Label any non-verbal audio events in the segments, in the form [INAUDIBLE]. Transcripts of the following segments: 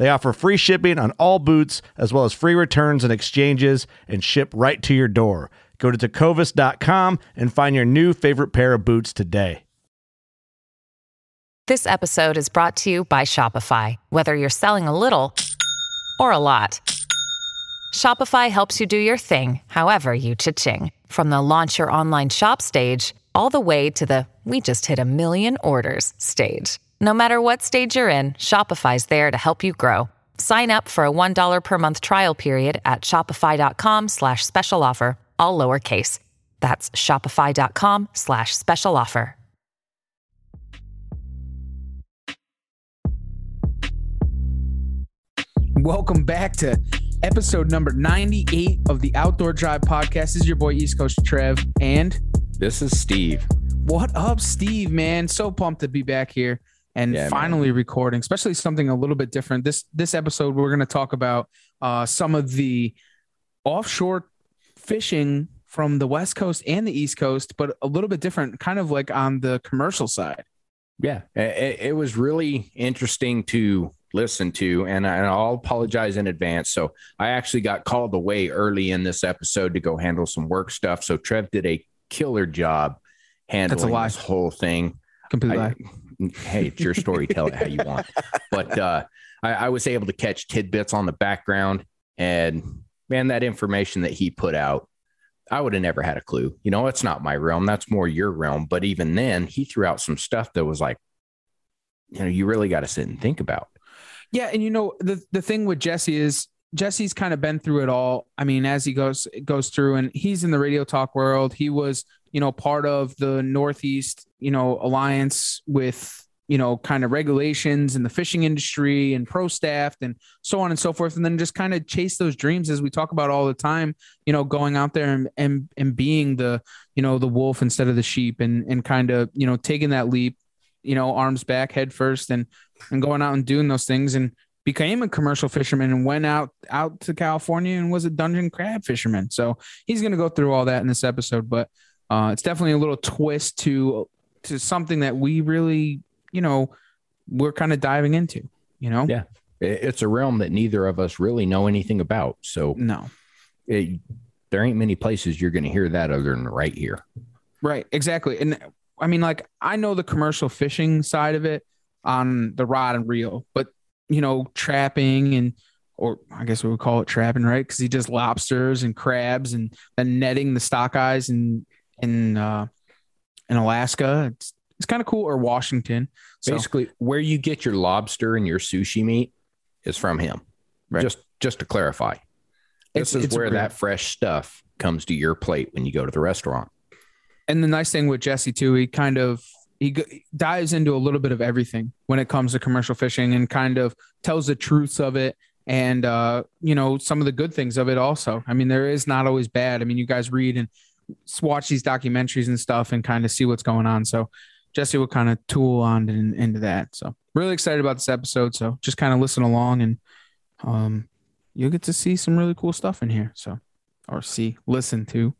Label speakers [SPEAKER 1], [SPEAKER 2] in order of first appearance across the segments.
[SPEAKER 1] They offer free shipping on all boots, as well as free returns and exchanges, and ship right to your door. Go to tecovas.com and find your new favorite pair of boots today.
[SPEAKER 2] This episode is brought to you by Shopify. Whether you're selling a little or a lot, Shopify helps you do your thing, however you cha-ching. From the launch your online shop stage, all the way to the we just hit a million orders stage. No matter what stage you're in, Shopify's there to help you grow. Sign up for a $1 per month trial period at shopify.com slash special offer, all lowercase. That's shopify.com slash special offer.
[SPEAKER 3] Welcome back to episode number 98 of the Outdoor Drive podcast. This is your boy East Coast Trev and
[SPEAKER 4] This is Steve.
[SPEAKER 3] what up, Steve, man? So pumped to be back here and
[SPEAKER 4] Yeah, man.
[SPEAKER 3] finally recording, especially something a little bit different. This this episode we're going to talk about uh, some of the offshore fishing from the West Coast and the East Coast, but a little bit different, kind of like on the commercial side.
[SPEAKER 4] Yeah, it, it was really interesting to listen to, and, I, and I'll apologize in advance. So I actually got called away early in this episode to go handle some work stuff. So Trev did a killer job handling
[SPEAKER 3] lie.
[SPEAKER 4] this whole thing.
[SPEAKER 3] Completely.
[SPEAKER 4] Hey, it's your story. Tell it how you want. But uh, I, I was able to catch tidbits on the background, and man, that information that he put out, I would have never had a clue. You know, it's not my realm. That's more your realm. But even then, he threw out some stuff that was like, you know, you really got to sit and think about.
[SPEAKER 3] Yeah, and you know the the thing with Jesse is Jesse's kind of been through it all. I mean, as he goes goes through, and he's in the radio talk world. He was, you know, part of the Northeast, you know, alliance with you know kind of regulations in the fishing industry and pro staffed and so on and so forth and then just kind of chase those dreams as we talk about all the time you know going out there and and, and being the you know the wolf instead of the sheep and and kind of you know taking that leap you know arms back head first and and going out and doing those things and became a commercial fisherman and went out out to California and was a dungeon crab fisherman. So he's going to go through all that in this episode, but uh, it's definitely a little twist to to something that we really, you know, we're kind of diving into. You know,
[SPEAKER 4] Yeah. It's a realm that neither of us really know anything about. So
[SPEAKER 3] no,
[SPEAKER 4] it, there ain't many places you're going to hear that other than right here.
[SPEAKER 3] Right, exactly. And I mean, like, I know the commercial fishing side of it on the rod and reel, but you know, trapping and or I guess we would call it trapping, right? Because he does lobsters and crabs and then netting the sockeyes in in uh in Alaska. It's it's kind of cool. Or Washington. So
[SPEAKER 4] Basically, where you get your lobster and your sushi meat is from him.
[SPEAKER 3] Right.
[SPEAKER 4] Just just to clarify, this
[SPEAKER 3] It's-
[SPEAKER 4] is
[SPEAKER 3] it's
[SPEAKER 4] where that fresh stuff comes to your plate when you go to the restaurant.
[SPEAKER 3] and the nice thing with Jesse too, he kind of he dives into a little bit of everything when it comes to commercial fishing and kind of tells the truths of it and uh you know some of the good things of it also. I mean there is not always bad. I mean you guys read and watch these documentaries and stuff and kind of see what's going on. So Jesse will kind of tool on in, into that. So really excited about this episode. So just kind of listen along and um you'll get to see some really cool stuff in here. So or see, listen to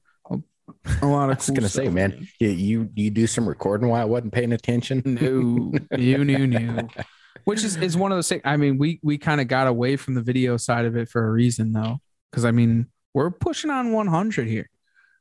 [SPEAKER 3] a, lot
[SPEAKER 4] I was
[SPEAKER 3] cool
[SPEAKER 4] gonna say,
[SPEAKER 3] stuff.
[SPEAKER 4] man, you, you you do some recording while I wasn't paying attention.
[SPEAKER 3] No, you knew, knew. [LAUGHS] Which is, is one of those things. I mean, we we kind of got away from the video side of it for a reason, though, because I mean, we're pushing on 100 here.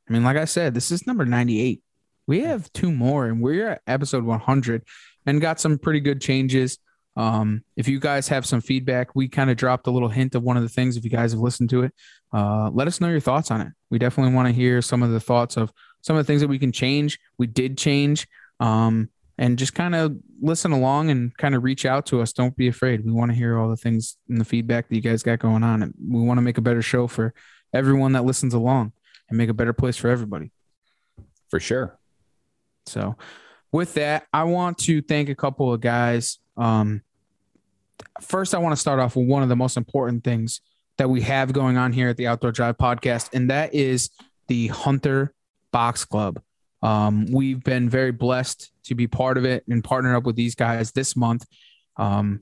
[SPEAKER 3] I mean, like I said, this is number 98. We have two more, and we're at episode 100, and got some pretty good changes. Um, if you guys have some feedback, we kind of dropped a little hint of one of the things. If you guys have listened to it, uh, let us know your thoughts on it. We definitely want to hear some of the thoughts of some of the things that we can change. We did change, um, and just kind of listen along and kind of reach out to us. Don't be afraid. We want to hear all the things and the feedback that you guys got going on. And we want to make a better show for everyone that listens along and make a better place for everybody.
[SPEAKER 4] For sure.
[SPEAKER 3] So, with that, I want to thank a couple of guys. Um, first, I want to start off with one of the most important things that we have going on here at the Outdoor Drive podcast, and that is the Hunter Box Club. Um, we've been very blessed to be part of it and partner up with these guys this month. Um,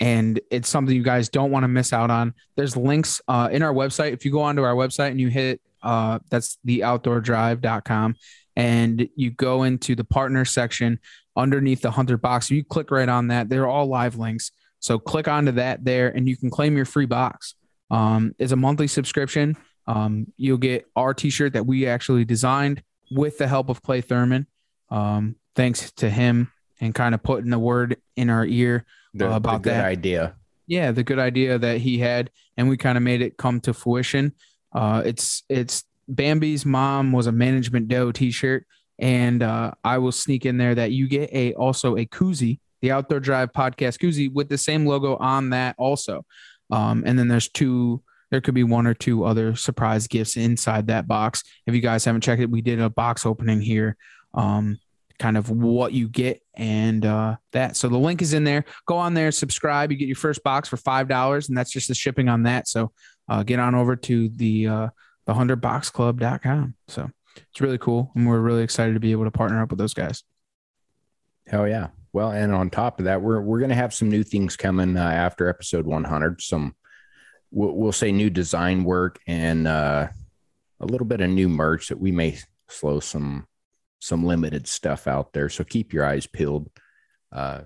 [SPEAKER 3] and it's something you guys don't want to miss out on. There's links uh, in our website. If you go onto our website and you hit uh, that's the outdoordrive.com and you go into the partner section underneath the hunter box, you click right on that. They're all live links. So click onto that there and you can claim your free box. Um, it's a monthly subscription. Um, you'll get our t-shirt that we actually designed with the help of Clay Thurman. Um, thanks to him and kind of putting the word in our ear
[SPEAKER 4] The,
[SPEAKER 3] uh, about
[SPEAKER 4] the
[SPEAKER 3] that.
[SPEAKER 4] idea.
[SPEAKER 3] Yeah, the good idea that he had, and we kind of made it come to fruition. Uh, it's it's Bambi's mom was a management doe T-shirt, and uh, I will sneak in there that you get a also a koozie, the Outdoor Drive podcast koozie with the same logo on that also. Um, and then there's two. There could be one or two other surprise gifts inside that box. If you guys haven't checked it, we did a box opening here. Um, kind of what you get and uh, that. So the link is in there. Go on there, subscribe. You get your first box for five dollars, and that's just the shipping on that. So uh, get on over to the uh, the hunterboxclub.com. So it's really cool, and we're really excited to be able to partner up with those guys.
[SPEAKER 4] Hell yeah. Well, and on top of that, we're we're gonna have some new things coming uh, after episode 100. Some we'll, we'll say new design work and uh, a little bit of new merch that we may slow some some limited stuff out there. So keep your eyes peeled. Uh,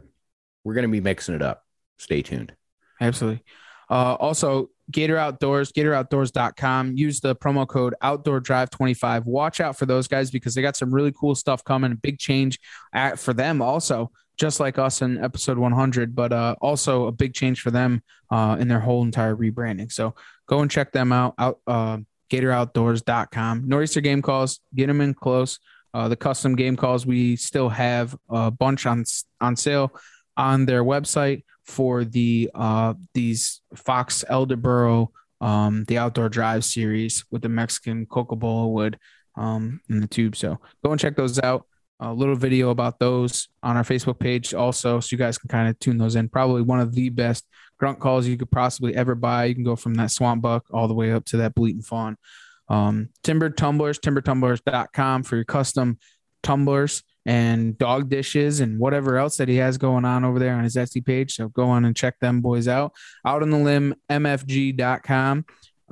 [SPEAKER 4] we're gonna be mixing it up. Stay tuned.
[SPEAKER 3] Absolutely. Uh, also, Gator Outdoors, GatorOutdoors.com. Use the promo code Outdoor Drive 25. Watch out for those guys because they got some really cool stuff coming. Big change at, for them also, just like us in episode 100, but uh, also a big change for them uh, in their whole entire rebranding. So go and check them out. Out uh, GatorOutdoors.com. Nor'easter game calls, get them in close. Uh, the custom game calls, we still have a bunch on on sale on their website for the uh these Fox Elderboro um the outdoor drive series with the Mexican Coca-Cola wood um in the tube. So go and check those out. A little video about those on our Facebook page also, so you guys can kind of tune those in. Probably one of the best grunt calls you could possibly ever buy. You can go from that swamp buck all the way up to that bleating fawn. Um, timber tumblers, timbertumblers.com for your custom tumblers and dog dishes and whatever else that he has going on over there on his Etsy page. So go on and check them boys out. Out on the limb, mfg.com.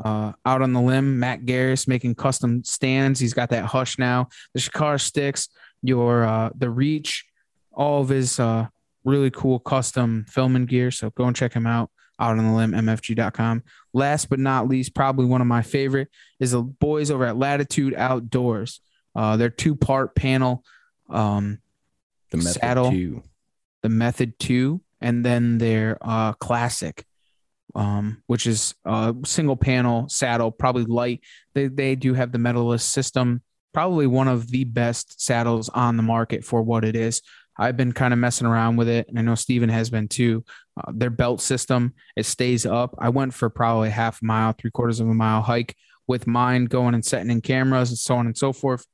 [SPEAKER 3] Uh, out on the limb, Matt Garris making custom stands. He's got that hush now. The Shakar sticks, your uh, the reach, all of his uh, really cool custom filming gear. So go and check him out. Out on the limb, mfg.com. Last but not least, probably one of my favorite is the boys over at Latitude Outdoors. Uh, their two part panel um,
[SPEAKER 4] The method
[SPEAKER 3] Saddle.
[SPEAKER 4] two.
[SPEAKER 3] the Method 2, and then their uh, Classic, um, which is a single panel saddle, probably light. They, they do have the Medalist system, probably one of the best saddles on the market for what it is. I've been kind of messing around with it, and I know Steven has been too. Uh, their belt system, it stays up. I went for probably half a mile, three quarters of a mile hike with mine going and setting in cameras and so on and so forth,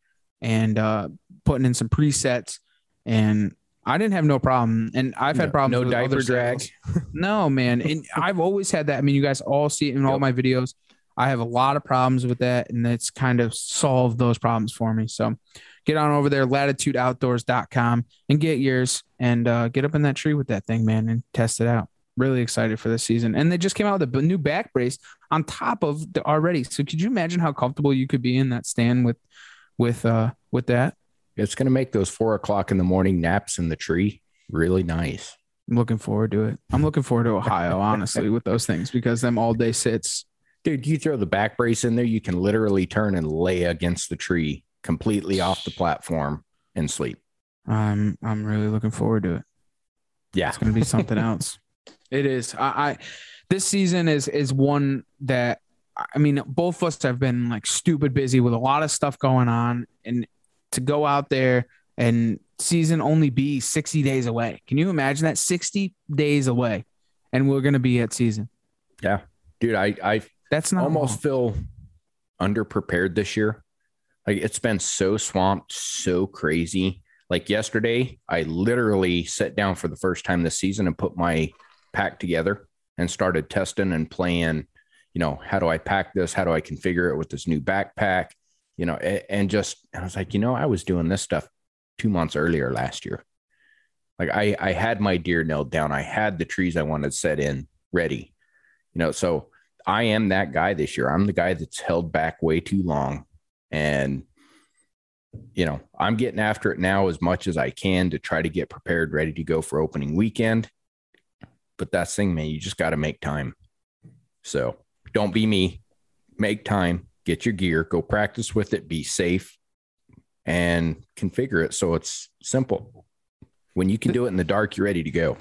[SPEAKER 3] and uh, putting in some presets. And I didn't have no problem. And I've had
[SPEAKER 4] No-
[SPEAKER 3] problems
[SPEAKER 4] no
[SPEAKER 3] with
[SPEAKER 4] diaper drag?
[SPEAKER 3] no, man. And [LAUGHS] I've always had that. I mean, you guys all see it in all my videos. I have a lot of problems with that, and it's kind of solved those problems for me. So get on over there, latitudeoutdoors.com, and get yours and uh, get up in that tree with that thing, man, and test it out. Really excited for this season. And they just came out with a new back brace on top of the already. So could you imagine how comfortable you could be in that stand with with uh with that?
[SPEAKER 4] It's gonna make those four o'clock in the morning naps in the tree really nice.
[SPEAKER 3] I'm looking forward to it. I'm looking forward to Ohio, [LAUGHS] honestly, with those things because them all day sits.
[SPEAKER 4] Dude, you throw the back brace in there, you can literally turn and lay against the tree completely off the platform and sleep.
[SPEAKER 3] I'm I'm really looking forward to it.
[SPEAKER 4] Yeah.
[SPEAKER 3] It's going to be something [LAUGHS] else. It is. I, I this season is is one that I mean, both of us have been like stupid busy with a lot of stuff going on, and to go out there and season only be 60 days away. Can you imagine that? 60 days away, and we're gonna be at season.
[SPEAKER 4] Yeah, dude, I I
[SPEAKER 3] that's not
[SPEAKER 4] almost long. feel underprepared this year. Like it's been so swamped, so crazy. Like yesterday, I literally sat down for the first time this season and put my pack together and started testing and playing you know, how do I pack this? How do I configure it with this new backpack? You know, and just I was like, you know, I was doing this stuff two months earlier last year. Like I I had my deer nailed down. I had the trees I wanted set in ready. You know, so I am that guy this year. I'm the guy that's held back way too long. And you know, I'm getting after it now as much as I can to try to get prepared, ready to go for opening weekend. But that's thing, man, you just got to make time. So don't be me. Make time, get your gear, go practice with it, be safe, and configure it so it's simple. When you can do it in the dark, you're ready to go.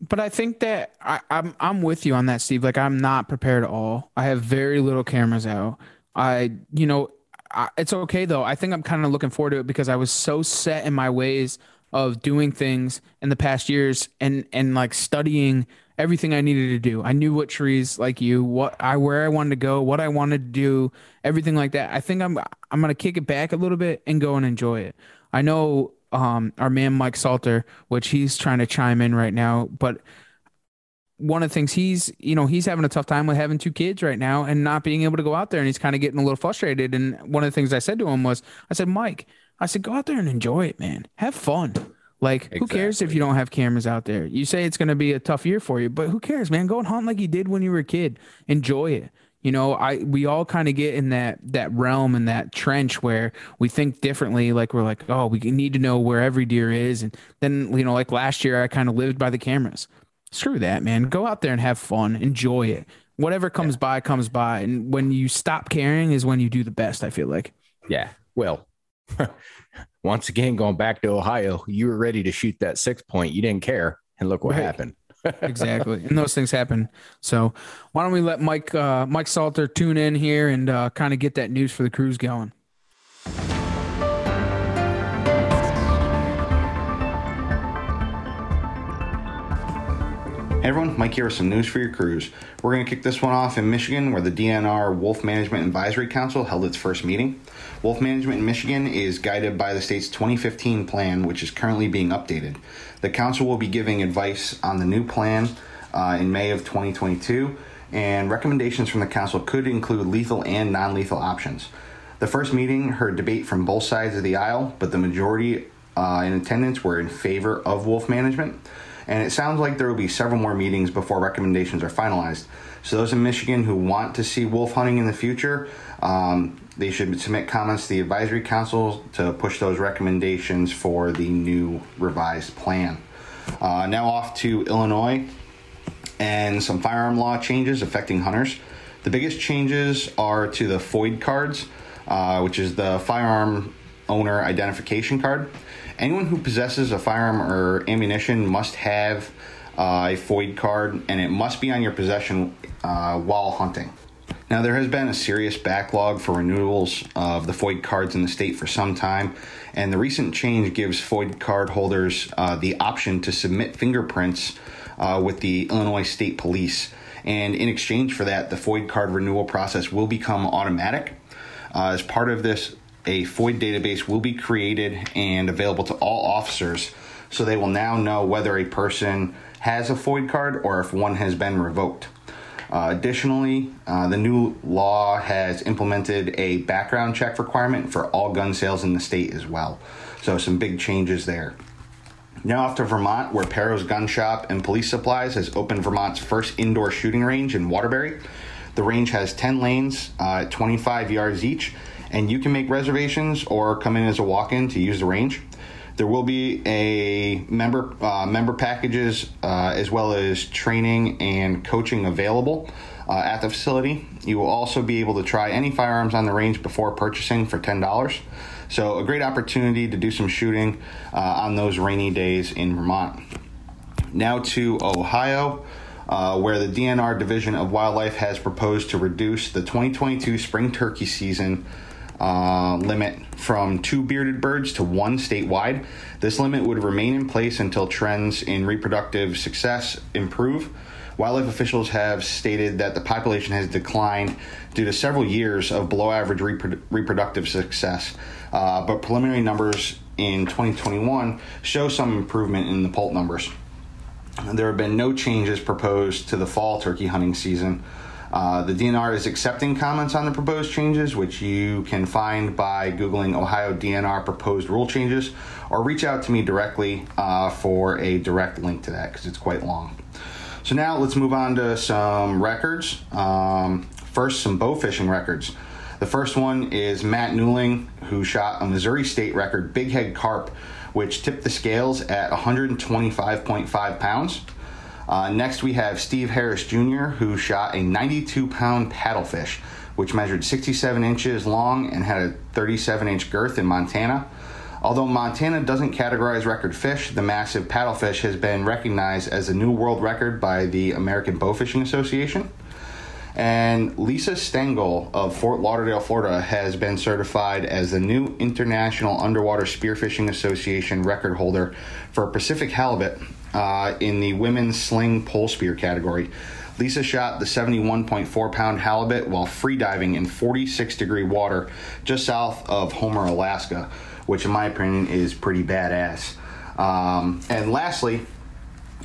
[SPEAKER 3] But I think that I, I'm I'm with you on that, Steve. Like I'm not prepared at all. I have very little cameras out. I, you know, I, it's okay though. I think I'm kind of looking forward to it because I was so set in my ways of doing things in the past years and and like studying everything I needed to do. I knew what trees like you, what I where I wanted to go, what I wanted to do, everything like that. I think I'm I'm gonna kick it back a little bit and go and enjoy it. I know um, our man Mike Salter, which he's trying to chime in right now, but one of the things he's you know he's having a tough time with having two kids right now and not being able to go out there and he's kind of getting a little frustrated and one of the things i said to him was i said mike i said go out there and enjoy it man have fun like, exactly. who cares if you don't have cameras out there? You say it's going to be a tough year for you, but who cares, man? Go and hunt like you did when you were a kid. Enjoy it. You know, I we all kind of get in that that realm and that trench where we think differently. Like we're like, oh, we need to know where every deer is, and then you know, like last year, I kind of lived by the cameras. Screw that, man. Go out there and have fun. Enjoy it. Whatever comes yeah. by comes by, and when you stop caring is when you do the best. I feel like.
[SPEAKER 4] Yeah. Well, [LAUGHS] once again, going back to Ohio, you were ready to shoot that six point. You didn't care. And look what right. happened. [LAUGHS]
[SPEAKER 3] exactly. And those things happen. So why don't we let Mike, uh, Mike Salter tune in here and uh, kind of get that news for the crews going.
[SPEAKER 5] Hey everyone, Mike here with some news for your crews. We're going to kick this one off in Michigan, where the DNR Wolf Management Advisory Council held its first meeting. Wolf management in Michigan is guided by the state's 2015 plan, which is currently being updated. The council will be giving advice on the new plan uh, in May of 2022, and recommendations from the council could include lethal and non lethal options. The first meeting heard debate from both sides of the aisle, but the majority uh, in attendance were in favor of wolf management and it sounds like there will be several more meetings before recommendations are finalized. So those in Michigan who want to see wolf hunting in the future, um, they should submit comments to the advisory council to push those recommendations for the new revised plan. Uh, now off to Illinois and some firearm law changes affecting hunters. The biggest changes are to the FOID cards, uh, which is the firearm owner identification card. Anyone who possesses a firearm or ammunition must have uh, a FOID card, and it must be on your possession uh, while hunting. Now, there has been a serious backlog for renewals of the FOID cards in the state for some time, and the recent change gives FOID card holders uh, the option to submit fingerprints uh, with the Illinois State Police. And in exchange for that, the FOID card renewal process will become automatic. Uh, as part of this a FOID database will be created and available to all officers so they will now know whether a person has a FOID card or if one has been revoked. Uh, additionally, uh, the new law has implemented a background check requirement for all gun sales in the state as well. So, some big changes there. Now, off to Vermont, where Parro's Gun Shop and Police Supplies has opened Vermont's first indoor shooting range in Waterbury. The range has 10 lanes, uh, 25 yards each, and you can make reservations or come in as a walk-in to use the range. There will be a member uh, member packages uh, as well as training and coaching available uh, at the facility. You will also be able to try any firearms on the range before purchasing for ten dollars. So a great opportunity to do some shooting uh, on those rainy days in Vermont. Now to Ohio, uh, where the DNR Division of Wildlife has proposed to reduce the 2022 spring turkey season uh, limit from two bearded birds to one statewide. This limit would remain in place until trends in reproductive success improve. Wildlife officials have stated that the population has declined due to several years of below average repro- reproductive success, uh, but preliminary numbers in 2021 show some improvement in the poult numbers. There have been no changes proposed to the fall turkey hunting season. Uh, the DNR is accepting comments on the proposed changes, which you can find by Googling Ohio DNR proposed rule changes or reach out to me directly uh, for a direct link to that because it's quite long. So now let's move on to some records. Um, first, some bow fishing records. The first one is Matt Newling, who shot a Missouri state record big head carp, which tipped the scales at 125.5 pounds. Uh, next, we have Steve Harris Jr., who shot a 92 pound paddlefish, which measured 67 inches long and had a 37 inch girth in Montana. Although Montana doesn't categorize record fish, the massive paddlefish has been recognized as a new world record by the American Bowfishing Association. And Lisa Stengel of Fort Lauderdale, Florida, has been certified as the new International Underwater Spearfishing Association record holder for Pacific halibut uh, in the women's sling pole spear category. Lisa shot the 71.4 pound halibut while free diving in 46 degree water just south of Homer, Alaska which in my opinion is pretty badass. Um, and lastly,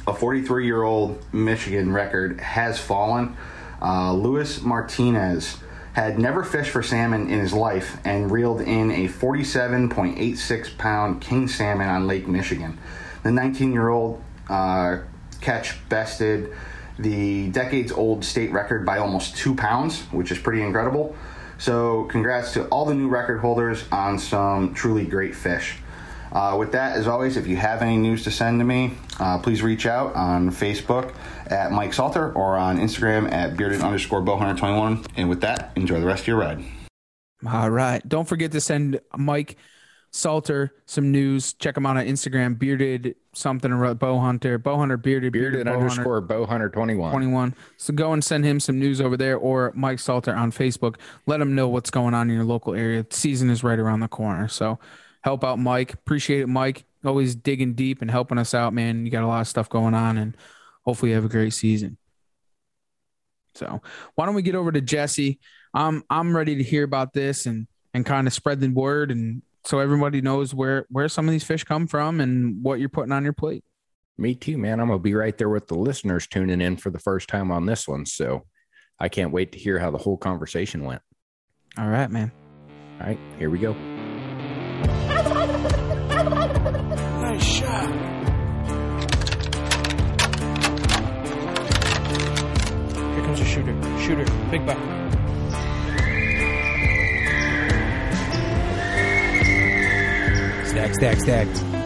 [SPEAKER 5] a 43 year old Michigan record has fallen. Uh, Luis Martinez had never fished for salmon in his life and reeled in a 47.86 pound king salmon on Lake Michigan. The 19 year old uh, catch bested the decades old state record by almost two pounds, which is pretty incredible. So, congrats to all the new record holders on some truly great fish. Uh, with that, as always, if you have any news to send to me, uh, please reach out on Facebook at Mike Salter or on Instagram at bearded underscore bowhunter21. And with that, enjoy the rest of your ride.
[SPEAKER 3] All right. Don't forget to send Mike Salter some news. Check him out on Instagram, bearded something or bow hunter, bow hunter, bearded,
[SPEAKER 4] bearded, bearded underscore bow hunter 21.
[SPEAKER 3] 21. So go and send him some news over there or Mike Salter on Facebook. Let him know what's going on in your local area. The season is right around the corner. So help out Mike. Appreciate it, Mike. Always digging deep and helping us out, man. You got a lot of stuff going on and hopefully you have a great season. So why don't we get over to Jesse? I'm I'm ready to hear about this and and kind of spread the word and so everybody knows where where some of these fish come from and what you're putting on your plate.
[SPEAKER 4] Me too, man. I'm gonna be right there with the listeners tuning in for the first time on this one. So I can't wait to hear how the whole conversation went.
[SPEAKER 3] All right, man.
[SPEAKER 4] All right, here we go.
[SPEAKER 6] Nice shot. Here comes a shooter. Shooter. Big buck. Stack, stack, stack.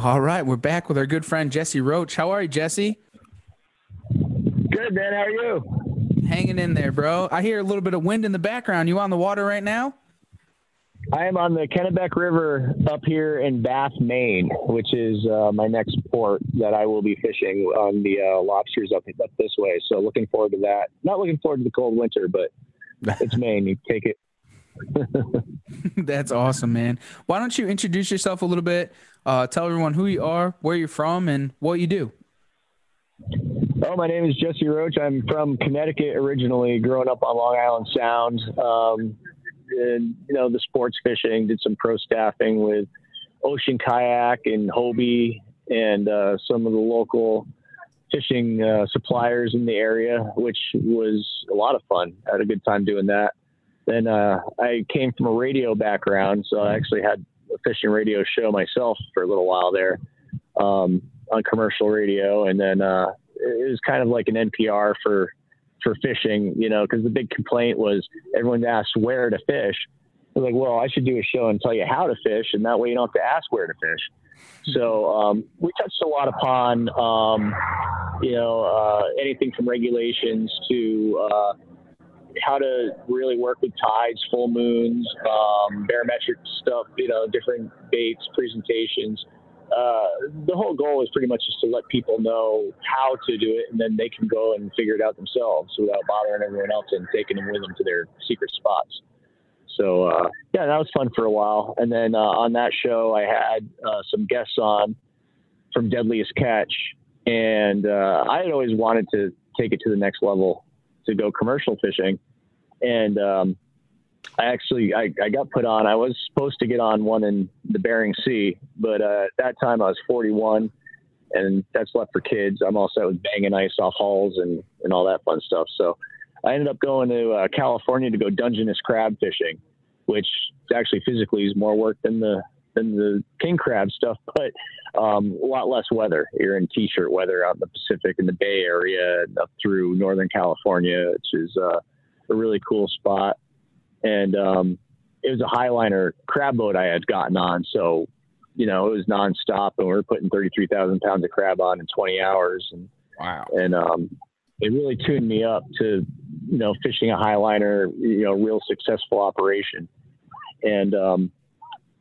[SPEAKER 3] All right, we're back with our good friend Jesse Roche. How are you, Jesse?
[SPEAKER 7] Good, man. How are you?
[SPEAKER 3] Hanging in there, bro. I hear a little bit of wind in the background. You on the water right now?
[SPEAKER 7] I am on the Kennebec River up here in Bath, Maine, which is uh, my next port that I will be fishing on the uh, lobsters up up this way. So looking forward to that. Not looking forward to the cold winter, but [LAUGHS] it's Maine. You take it. [LAUGHS]
[SPEAKER 3] That's awesome, man. Why don't you introduce yourself a little bit? Uh, tell everyone who you are, where you're from, and what you do.
[SPEAKER 7] Oh, my name is Jesse Roche. I'm from Connecticut originally, growing up on Long Island Sound. Um, and, you know, the sports fishing, did some pro staffing with Ocean Kayak and Hobie and uh, some of the local fishing uh, suppliers in the area, which was a lot of fun. I had a good time doing that. Then uh, I came from a radio background, so I actually had a fishing radio show myself for a little while there um, on commercial radio, and then uh, it was kind of like an NPR for for fishing, you know, because the big complaint was everyone asked where to fish. I was like, well, I should do a show and tell you how to fish, and that way you don't have to ask where to fish. So um, we touched a lot upon, um, you know, uh, anything from regulations to uh, how to really work with tides, full moons, um, barometric stuff, you know, different baits, presentations. Uh, the whole goal is pretty much just to let people know how to do it, and then they can go and figure it out themselves without bothering everyone else and taking them with them to their secret spots. So uh, yeah, that was fun for a while. And then uh, on that show, I had uh, some guests on from Deadliest Catch, and uh, I had always wanted to take it to the next level to go commercial fishing, and um, I actually I, I, got put on. I was supposed to get on one in the Bering Sea, but uh, at that time I was 41, and that's left for kids. I'm also with banging ice off hulls and and all that fun stuff. So I ended up going to uh, California to go Dungeness crab fishing, which actually physically is more work than the than the king crab stuff, [LAUGHS] but um, a lot less weather. You're in t-shirt weather out in the Pacific in the Bay Area and up through Northern California, which is uh, a really cool spot. And um, it was a Highliner crab boat I had gotten on, so you know it was nonstop, and we were putting 33,000 pounds of crab on in 20 hours. And
[SPEAKER 3] wow!
[SPEAKER 7] And um, it really tuned me up to you know fishing a Highliner, you know, real successful operation. And um,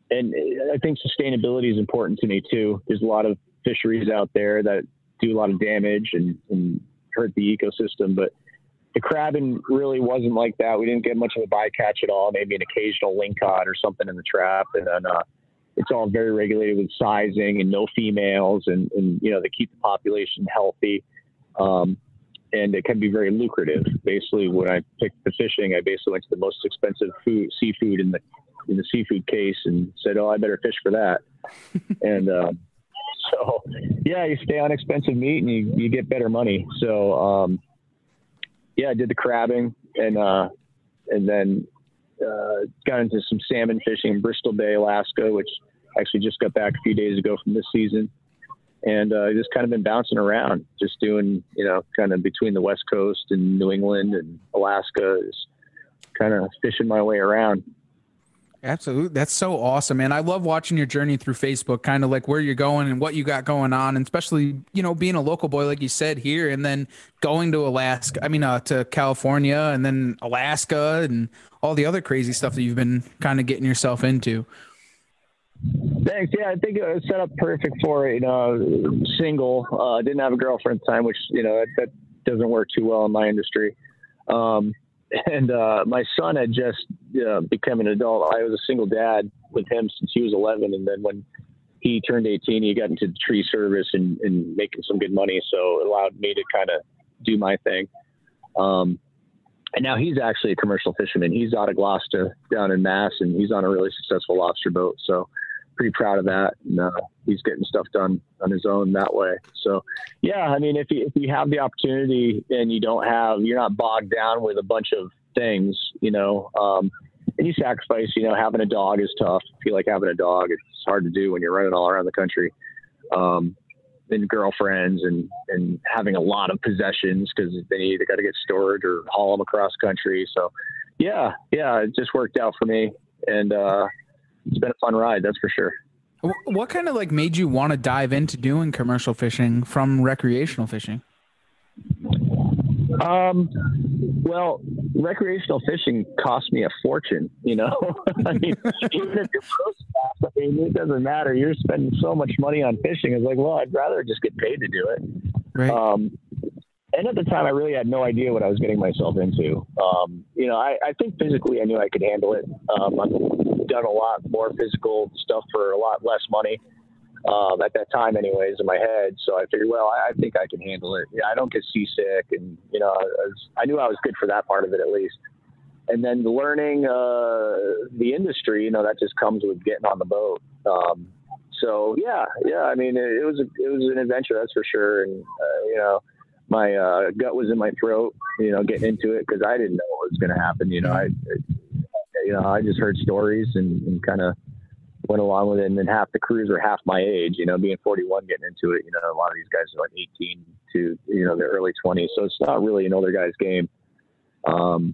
[SPEAKER 7] and I think sustainability is important to me too. There's a lot of fisheries out there that do a lot of damage and, and hurt the ecosystem, but the crabbing really wasn't like that. We didn't get much of a bycatch at all. Maybe an occasional lingcod or something in the trap, and then uh, it's all very regulated with sizing and no females, and, and you know they keep the population healthy. Um, and it can be very lucrative. Basically, when I picked the fishing, I basically went to the most expensive food, seafood in the in the seafood case, and said, "Oh, I better fish for that." [LAUGHS] and uh, so, yeah, you stay on expensive meat, and you you get better money. So, um, yeah, I did the crabbing, and uh, and then uh, got into some salmon fishing in Bristol Bay, Alaska, which actually just got back a few days ago from this season and uh, just kind of been bouncing around, just doing, you know, kind of between the West Coast and New England and Alaska, is kind of fishing my way around.
[SPEAKER 3] Absolutely. That's so awesome, man. I love watching your journey through Facebook, kind of like where you're going and what you got going on, and especially, you know, being a local boy, like you said here, and then going to Alaska, I mean, uh, to California and then Alaska and all the other crazy stuff that you've been kind of getting yourself into.
[SPEAKER 7] Thanks. Yeah, I think it was set up perfect for. You know, single. Uh, didn't have a girlfriend time, which you know that, that doesn't work too well in my industry. Um, and uh, my son had just uh, become an adult. I was a single dad with him since he was 11, and then when he turned 18, he got into tree service and, and making some good money. So it allowed me to kind of do my thing. Um, and now he's actually a commercial fisherman. He's out of Gloucester down in Mass, and he's on a really successful lobster boat. So pretty proud of that. And uh, he's getting stuff done on his own that way. So, yeah, I mean, if you, if you have the opportunity and you don't have, you're not bogged down with a bunch of things, you know, um, and you sacrifice, you know, having a dog is tough. I feel like having a dog, it's hard to do when you're running all around the country. Um, and girlfriends and, and having a lot of possessions because they either got to get stored or haul them across country. So, yeah, yeah, it just worked out for me. And, uh, it's been a fun ride, that's for sure.
[SPEAKER 3] What kind of like made you want to dive into doing commercial fishing from recreational fishing?
[SPEAKER 7] Um, well, recreational fishing cost me a fortune. You know, [LAUGHS] I mean, even if you're pro staff, I mean, it doesn't matter. You're spending so much money on fishing. It's like, well, I'd rather just get paid to do it.
[SPEAKER 3] Right.
[SPEAKER 7] Um, and at the time, I really had no idea what I was getting myself into. Um, you know, I, I, think physically I knew I could handle it. Um, Done a lot more physical stuff for a lot less money um, at that time, anyways, in my head. So I figured, well, I, I, think I can handle it. Yeah, I don't get seasick, and you know, I, was, I, knew I was good for that part of it at least. And then learning uh, the industry, you know, that just comes with getting on the boat. Um, so yeah, yeah, I mean, it, it was a, it was an adventure, that's for sure. And uh, you know my uh, gut was in my throat, you know, getting into it because I didn't know what was going to happen. You know, I, you know, I just heard stories and, and kind of went along with it. And then half the crews are half my age, you know, being 41, getting into it. You know, a lot of these guys are like 18 to, you know, their early 20s. So it's not really an older guy's game. Um,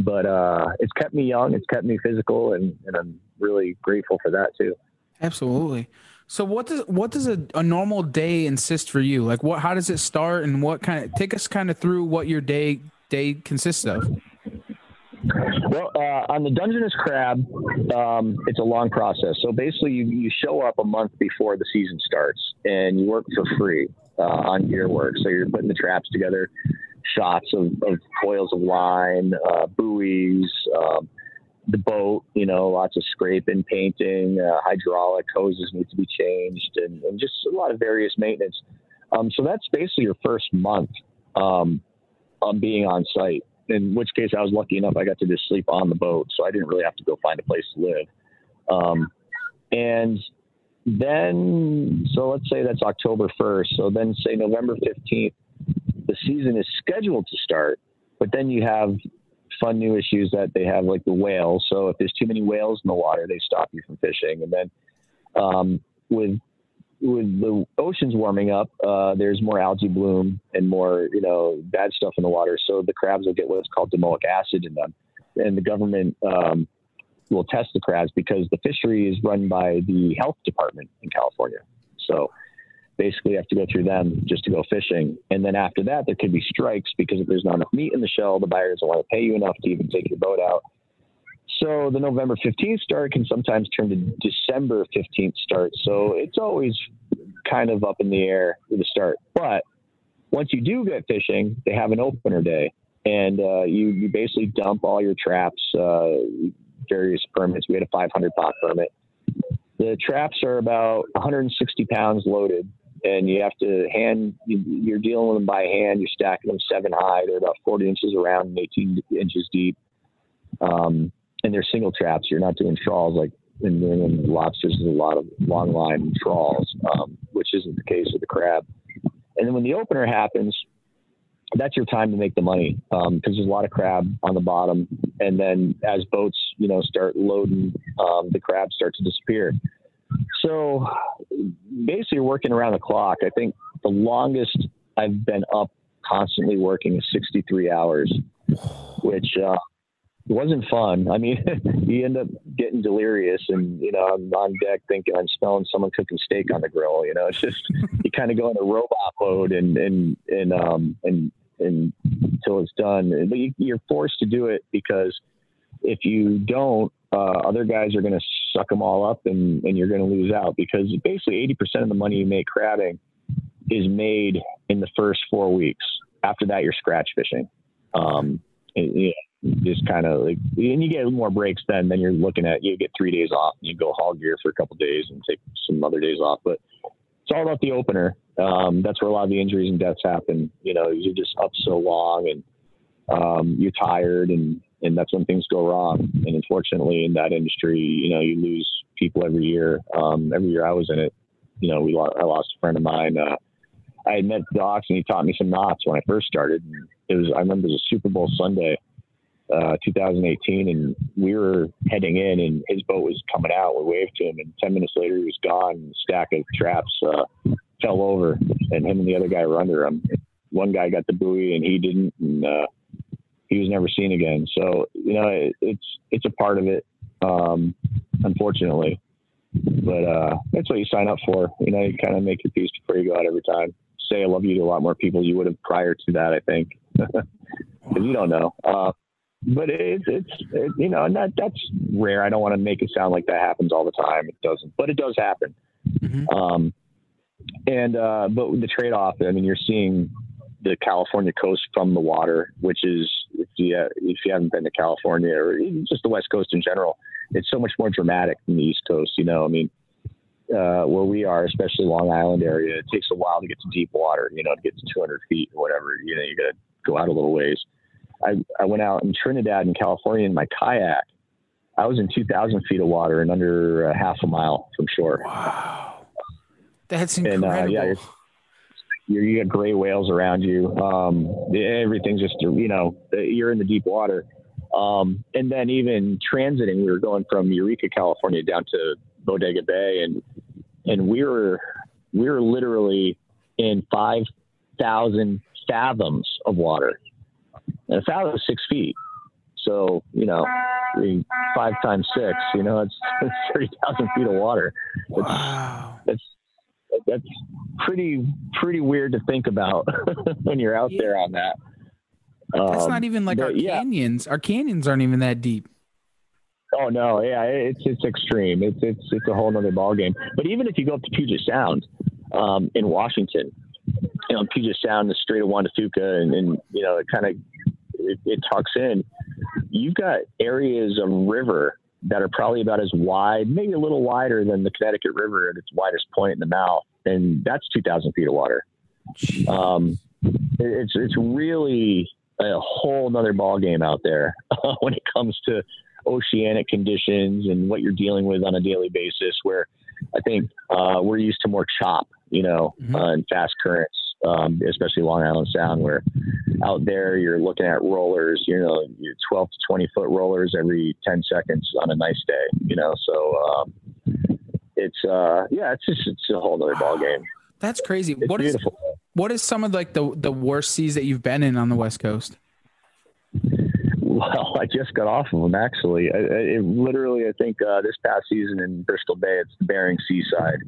[SPEAKER 7] but uh, it's kept me young. It's kept me physical, and, and I'm really grateful for that too.
[SPEAKER 3] Absolutely. So what does what does a, a normal day insist for you? Like what how does it start and what kind of take us kind of through what your day day consists of?
[SPEAKER 7] Well, uh, on the Dungeness crab, um, it's a long process. So basically, you, you show up a month before the season starts, and you work for free uh, on gear work. So you're putting the traps together, shots of, of coils of line, uh, buoys, um, the boat, you know, lots of scraping, painting, uh, hydraulic hoses need to be changed, and, and, just a lot of various maintenance. Um, so that's basically your first month um, on being on site. In which case, I was lucky enough I got to just sleep on the boat, so I didn't really have to go find a place to live. Um, and then, so let's say that's October 1st. So then, say November 15th, the season is scheduled to start, but then you have fun new issues that they have, like the whales. So if there's too many whales in the water, they stop you from fishing. And then um, with with the oceans warming up, uh, there's more algae bloom and more, you know, bad stuff in the water. So the crabs will get what's called domoic acid in them, and the government um, will test the crabs because the fishery is run by the health department in California. So basically you have to go through them just to go fishing. And then after that, there could be strikes because if there's not enough meat in the shell, the buyer doesn't want to pay you enough to even take your boat out. So the November 15th start can sometimes turn to December 15th start. So it's always kind of up in the air with the start. But once you do get fishing, they have an opener day. And uh, you, you basically dump all your traps, uh, various permits. We had a 500 pot permit. The traps are about 160 pounds loaded and you have to hand you're dealing with them by hand you're stacking them seven high they're about 40 inches around and 18 inches deep um, and they're single traps you're not doing trawls like in New England lobsters is a lot of long line trawls um, which isn't the case with the crab. And then when the opener happens that's your time to make the money because um, there's a lot of crab on the bottom. And then as boats you know start loading um, the crabs start to disappear. So basically, working around the clock. I think the longest I've been up constantly working is 63 hours, which uh, wasn't fun. I mean, [LAUGHS] you end up getting delirious, and you know, I'm on deck thinking I'm smelling someone cooking steak on the grill. You know, it's just you kind of go into robot mode and and and um and and until it's done. But you, you're forced to do it because if you don't, uh, other guys are going to suck them all up and, and you're going to lose out because basically 80% of the money you make crabbing is made in the first four weeks. After that, you're scratch fishing. Um, and, you know, just kind of like, and you get more breaks then, then you're looking at, you get three days off and you go haul gear for a couple days and take some other days off. But it's all about the opener. Um, that's where a lot of the injuries and deaths happen. You know, you're just up so long and um, you're tired and and that's when things go wrong. And unfortunately, in that industry, you know, you lose people every year. Um, every year I was in it, you know, we lost, I lost a friend of mine. Uh, I had met Doc and he taught me some knots when I first started. It was I remember it was a Super Bowl Sunday, uh, 2018, and we were heading in, and his boat was coming out. We waved to him, and 10 minutes later, he was gone. And stack of traps uh, fell over, and him and the other guy were under him. One guy got the buoy, and he didn't. And uh, he was never seen again. So you know, it, it's it's a part of it, um, unfortunately. But uh, that's what you sign up for. You know, you kind of make your peace before you go out every time. Say I love you to a lot more people you would have prior to that. I think [LAUGHS] because you don't know. Uh, but it's it's it, you know, that that's rare. I don't want to make it sound like that happens all the time. It doesn't, but it does happen. Mm-hmm. Um, and uh, but the trade off, I mean, you're seeing the California coast from the water, which is if you if you haven't been to California or just the West Coast in general, it's so much more dramatic than the East Coast. You know, I mean, uh, where we are, especially Long Island area, it takes a while to get to deep water. You know, to get to 200 feet or whatever. You know, you got to go out a little ways. I I went out in Trinidad in California in my kayak. I was in 2,000 feet of water and under a half a mile from shore.
[SPEAKER 3] Wow, that's incredible. And, uh, yeah,
[SPEAKER 7] you you got gray whales around you. Um, everything's just you know you're in the deep water. Um, and then even transiting, we were going from Eureka, California, down to Bodega Bay, and and we were we were literally in five thousand fathoms of water, and a fathom is six feet. So you know, five times six, you know, it's, [LAUGHS] it's thirty thousand feet of water.
[SPEAKER 3] Wow.
[SPEAKER 7] That's that's pretty pretty weird to think about [LAUGHS] when you're out there on that.
[SPEAKER 3] That's
[SPEAKER 7] Um,
[SPEAKER 3] not even like
[SPEAKER 7] but
[SPEAKER 3] our
[SPEAKER 7] yeah.
[SPEAKER 3] canyons. Our canyons aren't even that deep.
[SPEAKER 7] Oh no, yeah, it's it's extreme. It's it's it's a whole nother ballgame. But even if you go up to Puget Sound um, in Washington, you know, Puget Sound, the Strait of Juan de Fuca, and, and you know, it kind of it, it tucks in. You've got areas of river that are probably about as wide, maybe a little wider than the Connecticut River at its widest point in the mouth, and that's two thousand feet of water. Um, it- it's it's really a whole nother ball game out there [LAUGHS] when it comes to oceanic conditions and what you're dealing with on a daily basis. Where I think uh, we're used to more chop, you know,
[SPEAKER 3] Mhm.
[SPEAKER 7] uh, and fast currents, um, especially Long Island Sound, where out there you're looking at rollers, you know, you're 12 to 20 foot rollers every 10 seconds on a nice day, you know. So um, it's uh, yeah, it's just it's a whole other ball game.
[SPEAKER 3] That's crazy.
[SPEAKER 7] It's
[SPEAKER 3] What is what is some of like the the worst seas that you've been in on the West Coast?
[SPEAKER 7] Well, [LAUGHS] I just got off of them actually. I, I, it literally, I think uh, this past season in Bristol Bay, it's the Bering Sea side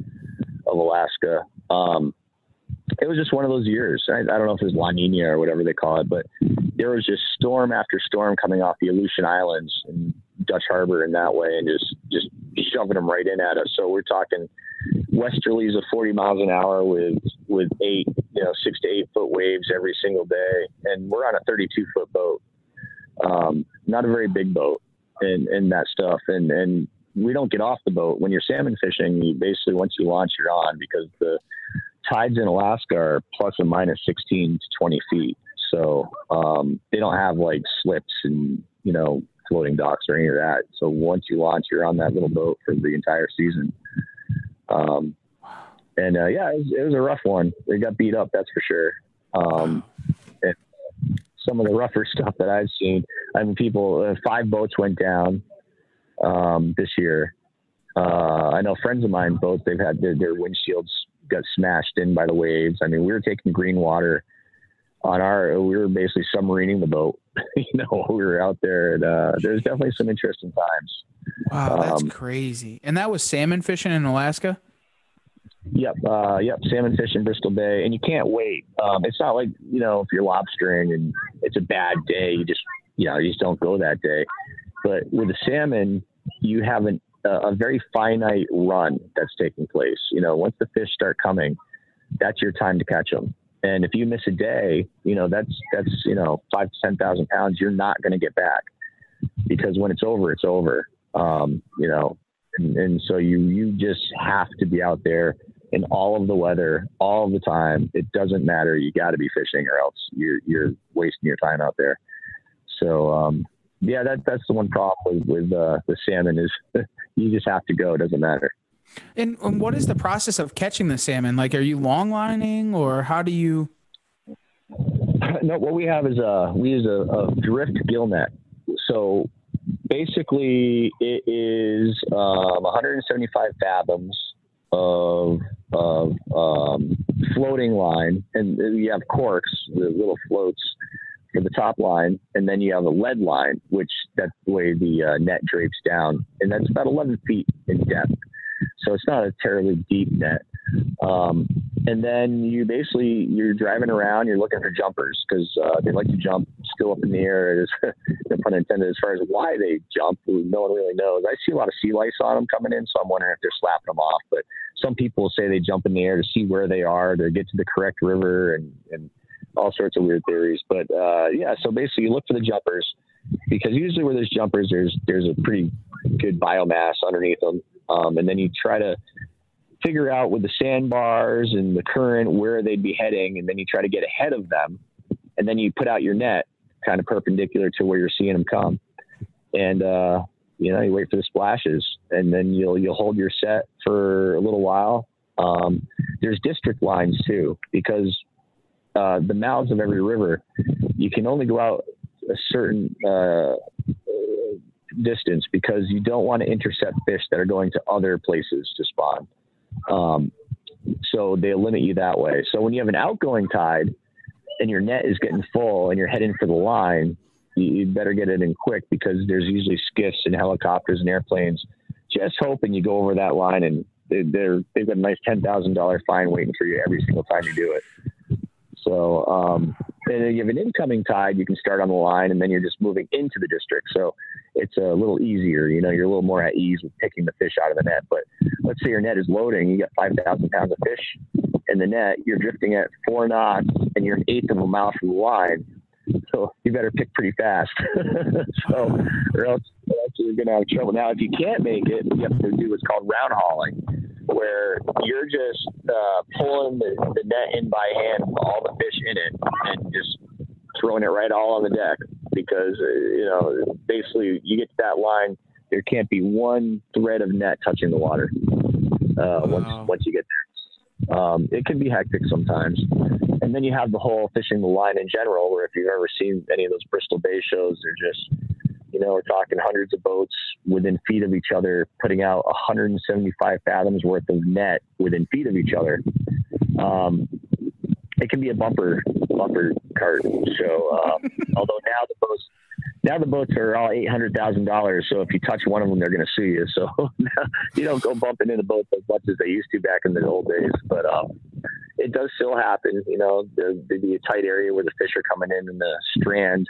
[SPEAKER 7] of Alaska. Um, it was just one of those years. I, I don't know if it was La Nina or whatever they call it, but there was just storm after storm coming off the Aleutian Islands and Dutch Harbor in that way, and just just shoving them right in at us. So we're talking westerlies of 40 miles an hour with with eight, you know, six to eight foot waves every single day, and we're on a 32 foot boat um, not a very big boat and, and that stuff. And, and we don't get off the boat when you're salmon fishing. You basically, once you launch, you're on because the tides in Alaska are plus or minus 16 to 20 feet. So, um, they don't have like slips and, you know, floating docks or any of that. So once you launch, you're on that little boat for the entire season. Um, and, uh, yeah, it was, it was a rough one. It got beat up. That's for sure. Um, and some of the rougher [LAUGHS] stuff that I've seen. I mean, people, uh, five boats went down um, this year. Uh, I know friends of mine, both they've had their, their windshields got smashed in by the waves. I mean, we were taking green water on our, we were basically submarining the boat. [LAUGHS] you know, we were out there, and uh, there's definitely some interesting times.
[SPEAKER 3] Wow, that's
[SPEAKER 7] Um,
[SPEAKER 3] crazy. And that was salmon fishing in Alaska.
[SPEAKER 7] Yep, uh, yep, salmon fish in Bristol Bay, and you can't wait. Um, it's not like you know if you're lobstering and it's a bad day, you just you know you just don't go that day. But with the salmon, you have an, a, a very finite run that's taking place. You know, once the fish start coming, that's your time to catch them. And if you miss a day, you know that's that's you know five to ten thousand pounds you're not going to get back because when it's over, it's over. Um, you know, and, and so you you just have to be out there in all of the weather all the time. It doesn't matter. You got to be fishing, or else you're you're wasting your time out there. So um, yeah, that that's the one problem with uh, the salmon is [LAUGHS] you just have to go. It doesn't matter.
[SPEAKER 3] And, and what is the process of catching the salmon? Like, are you long lining or how do you? [LAUGHS]
[SPEAKER 7] no, what we have is a we use a, a drift gill net. So basically, it is um, 175 fathoms of of um, floating line, and you have corks, the little floats for the top line, and then you have a lead line, which that's the way the uh, net drapes down, and that's about 11 feet in depth. So it's not a terribly deep net. Um, and then you basically you're driving around, you're looking for jumpers because uh, they like to jump still up in the air. Is [LAUGHS] no pun intended. As far as why they jump, no one really knows. I see a lot of sea lice on them coming in, so I'm wondering if they're slapping them off. But some people say they jump in the air to see where they are, to get to the correct river, and and all sorts of weird theories. But uh, yeah, so basically you look for the jumpers because usually where there's jumpers, there's there's a pretty good biomass underneath them, um, and then you try to figure out with the sandbars and the current where they'd be heading, and then you try to get ahead of them, and then you put out your net kind of perpendicular to where you're seeing them come, and uh, you know you wait for the splashes, and then you'll you'll hold your set for a little while. Um, there's district lines too because uh, the mouths of every river, you can only go out a certain uh, distance because you don't want to intercept fish that are going to other places to spawn. Um, so they limit you that way. So when you have an outgoing tide and your net is getting full and you're heading for the line, you, you better get it in quick because there's usually skiffs and helicopters and airplanes just hoping you go over that line and they're, they've got a nice $10,000 fine waiting for you every single time you do it. So, um, and then you have an incoming tide, you can start on the line and then you're just moving into the district. So it's a little easier, you know, you're a little more at ease with picking the fish out of the net. But let's say your net is loading, you got 5,000 pounds of fish in the net, you're drifting at four knots and you're an eighth of a mile from the line. So you better pick pretty fast. [LAUGHS] so, or else, or else you're going to have trouble. Now, if you can't make it, you have to do what's called round hauling where you're just uh, pulling the, the net in by hand with all the fish in it and just throwing it right all on the deck because uh, you know basically you get to that line there can't be one thread of net touching the water uh, wow. once once you get there um, it can be hectic sometimes and then you have the whole fishing the line in general where if you've ever seen any of those bristol bay shows they're just you know, we're talking hundreds of boats within feet of each other, putting out 175 fathoms worth of net within feet of each other. Um, it can be a bumper bumper cart So, Um, [LAUGHS] although now the boats now the boats are all eight hundred thousand dollars. So if you touch one of them, they're going to sue you. So [LAUGHS] you don't go bumping into boats as much as they used to back in the old days. But um, it does still happen. You know, there'd be a tight area where the fish are coming in in the strand,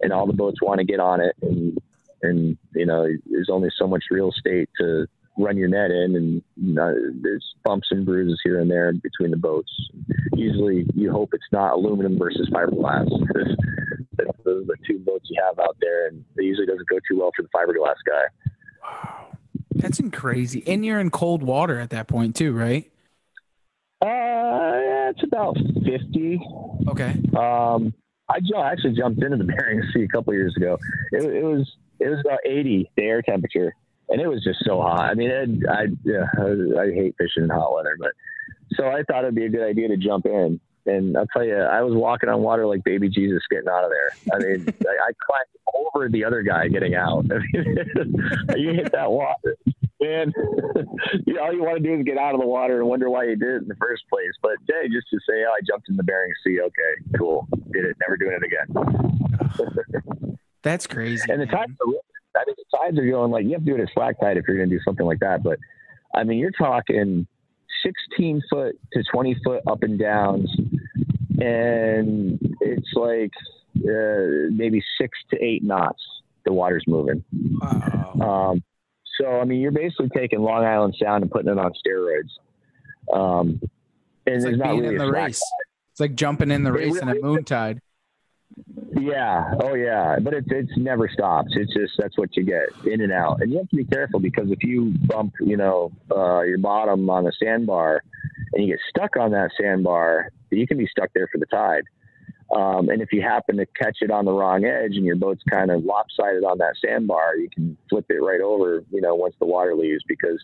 [SPEAKER 7] and all the boats want to get on it, and and you know, there's only so much real estate to run your net in, and you know, there's bumps and bruises here and there between the boats. Usually, you hope it's not aluminum versus fiberglass [LAUGHS] those are the two boats you have out there, and it usually doesn't go too well for the fiberglass guy.
[SPEAKER 3] Wow, that's crazy. And you're in cold water at that point too, right?
[SPEAKER 7] Uh, yeah, it's about fifty.
[SPEAKER 3] Okay.
[SPEAKER 7] Um, I actually jumped into the [LAUGHS] Bering Sea a couple years ago. It, it, was it was about eighty the air temperature, and it was just so hot. I mean, it, I yeah, I hate fishing in hot weather, but so I thought it'd be a good idea to jump in. And I'll tell you, I was walking on water like baby Jesus getting out of there. I mean, [LAUGHS] I, I climbed over the other guy getting out. [LAUGHS] I mean, you hit that water, man. [LAUGHS] know, all you want to do is get out of the water and wonder why you did it in the first place. But hey, just to say, oh, I jumped in the Bering Sea. Okay, cool. Did it. Never doing it
[SPEAKER 3] again. [LAUGHS] That's crazy.
[SPEAKER 7] And the tides are, I mean, the tides are going like you have to do it at slack tide if you're going to do something like that. But I mean, you're talking 16 foot to 20 foot up and downs, and it's like uh, maybe six to eight knots. The water's moving. Wow. Um, so I mean, you're basically taking Long Island Sound and putting it on steroids. Um,
[SPEAKER 3] and it's like being really in the race. Tide. It's like jumping in the race really, in a moon tide.
[SPEAKER 7] Yeah. Oh, yeah. But it it's never stops. It's just that's what you get in and out, and you have to be careful because if you bump, you know, uh, your bottom on a sandbar, and you get stuck on that sandbar, you can be stuck there for the tide. Um, and if you happen to catch it on the wrong edge and your boat's kind of lopsided on that sandbar, you can flip it right over, you know, once the water leaves. Because,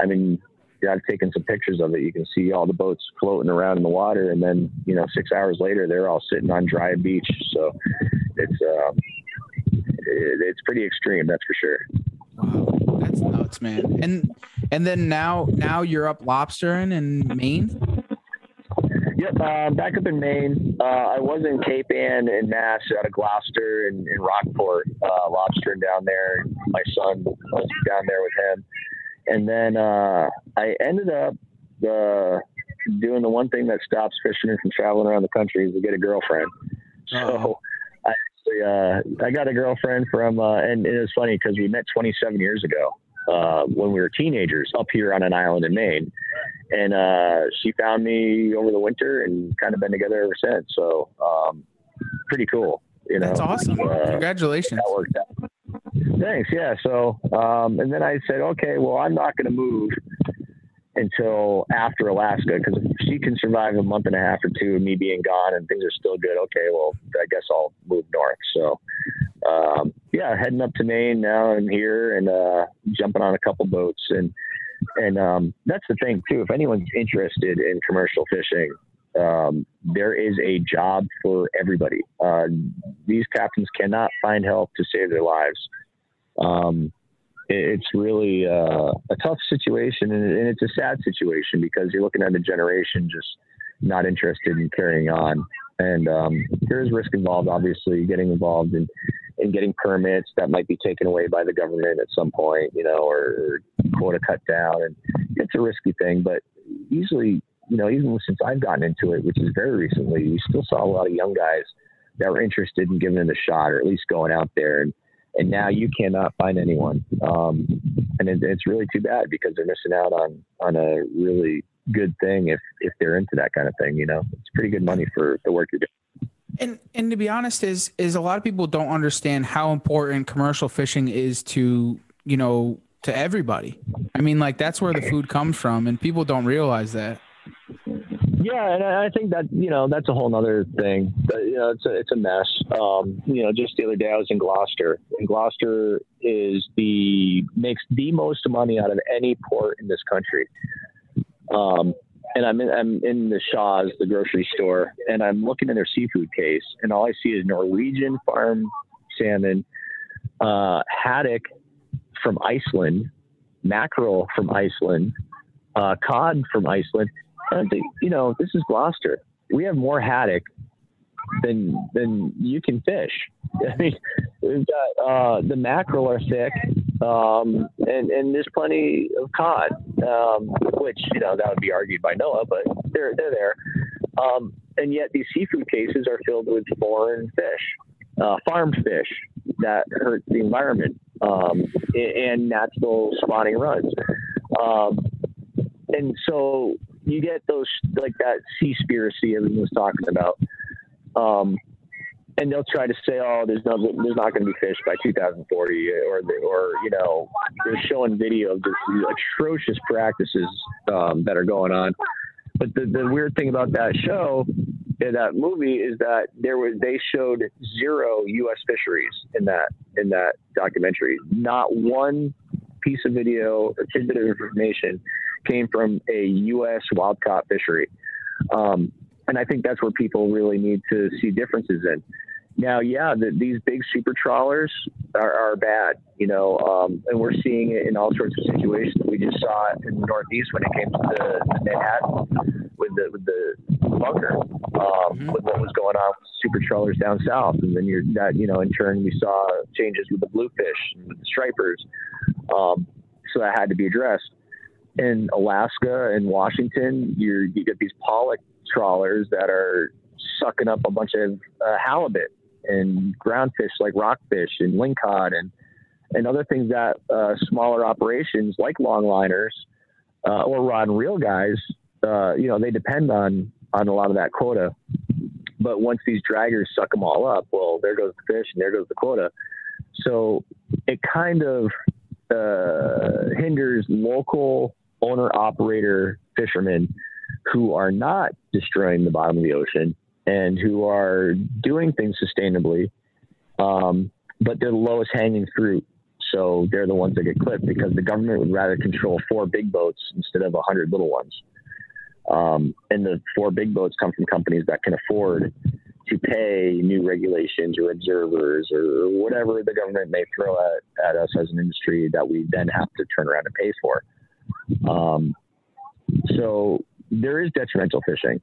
[SPEAKER 7] I mean, I've taken some pictures of it. You can see all the boats floating around in the water, and then you know, six hours later, they're all sitting on dry beach. So it's um, it, it's pretty extreme, that's for sure.
[SPEAKER 3] Wow, that's nuts, man. And and then now now you're up lobstering in Maine.
[SPEAKER 7] Yep, uh, back up in Maine. Uh, I was in Cape Ann and Mass out of Gloucester and, and Rockport, uh, lobstering down there. My son was down there with him and then uh, I ended up uh, doing the one thing that stops fishermen from traveling around the country is to get a girlfriend. So I actually uh, I got a girlfriend from, uh, and it was funny because we met 27 years ago uh, when we were teenagers up here on an island in Maine, and uh, she found me over the winter and kind of been together ever since. So um, pretty cool. You know,
[SPEAKER 3] that's awesome. Congratulations. That worked out.
[SPEAKER 7] Thanks. Yeah. So, um, and then I said, okay, well, I'm not going to move until after Alaska because if she can survive a month and a half or two of me being gone and things are still good, okay, well, I guess I'll move north. So, um, yeah, heading up to Maine now. I'm here and uh, jumping on a couple boats and and um, that's the thing too. If anyone's interested in commercial fishing, um, there is a job for everybody. Uh, these captains cannot find help to save their lives. Um, it, it's really uh, a tough situation, and it's a sad situation because you're looking at a generation just not interested in carrying on. And um, there is risk involved, obviously, getting involved in, in getting permits that might be taken away by the government at some point, you know, or, or quota cut down. And it's a risky thing, but usually, you know, even since I've gotten into it, which is very recently, we still saw a lot of young guys that were interested in giving it a shot or at least going out there. And, and now you cannot find anyone. Um, and it, it's really too bad because they're missing out on, on a really good thing if if they're into that kind of thing. You know, it's pretty good money for the work you're doing.
[SPEAKER 3] And and to be honest, is is a lot of people don't understand how important commercial fishing is to you know to everybody. I mean, like that's where the food comes from, and people don't realize that.
[SPEAKER 7] Yeah, and I think that you know that's a whole other thing. But, you know, it's a it's a mess. Um, you know, just the other day I was in Gloucester, and Gloucester is the makes the most money out of any port in this country. Um, and I'm in, I'm in the Shaw's, the grocery store, and I'm looking in their seafood case, and all I see is Norwegian farm salmon, uh, haddock from Iceland, mackerel from Iceland, uh, cod from Iceland. And I think, you know, this is Gloucester. We have more haddock than than you can fish. [LAUGHS] I mean, we've got uh, the mackerel are thick, um, and and there's plenty of cod, um, which you know that would be argued by NOAA, but they're they're there. Um, and yet these seafood cases are filled with foreign fish, uh, farmed fish that hurt the environment um, and natural spawning runs. Um, and so you get those like that sea seaspiracy everyone was talking about. And they'll try to say, "Oh, there's no, there's not going to be fish by 2040," or or you know, they're showing video of these atrocious practices um, that are going on. But the, the weird thing about that show, that movie, is that there was they showed zero U.S. fisheries in that in that documentary. Not one piece of video or tidbit of information came from a U.S. wild caught fishery. Um, and I think that's where people really need to see differences in. Now, yeah, the, these big super trawlers are, are bad, you know, um, and we're seeing it in all sorts of situations. We just saw it in the Northeast when it came to the, the menhaden with the with the bunker, um, mm-hmm. with what was going on with super trawlers down south, and then you're that you know in turn we saw changes with the bluefish and with the stripers, um, so that had to be addressed. In Alaska and Washington, you you get these pollock trawlers that are sucking up a bunch of uh, halibut and ground fish like rockfish and lingcod and and other things that uh, smaller operations like longliners uh, or rod and reel guys, uh, you know, they depend on on a lot of that quota. But once these draggers suck them all up, well, there goes the fish and there goes the quota. So it kind of uh, hinders local owner operator fishermen who are not destroying the bottom of the ocean and who are doing things sustainably, um, but they're the lowest hanging fruit. So they're the ones that get clipped because the government would rather control four big boats instead of a hundred little ones. Um, and the four big boats come from companies that can afford to pay new regulations or observers or whatever the government may throw at, at us as an industry that we then have to turn around and pay for. Um, so there is detrimental fishing.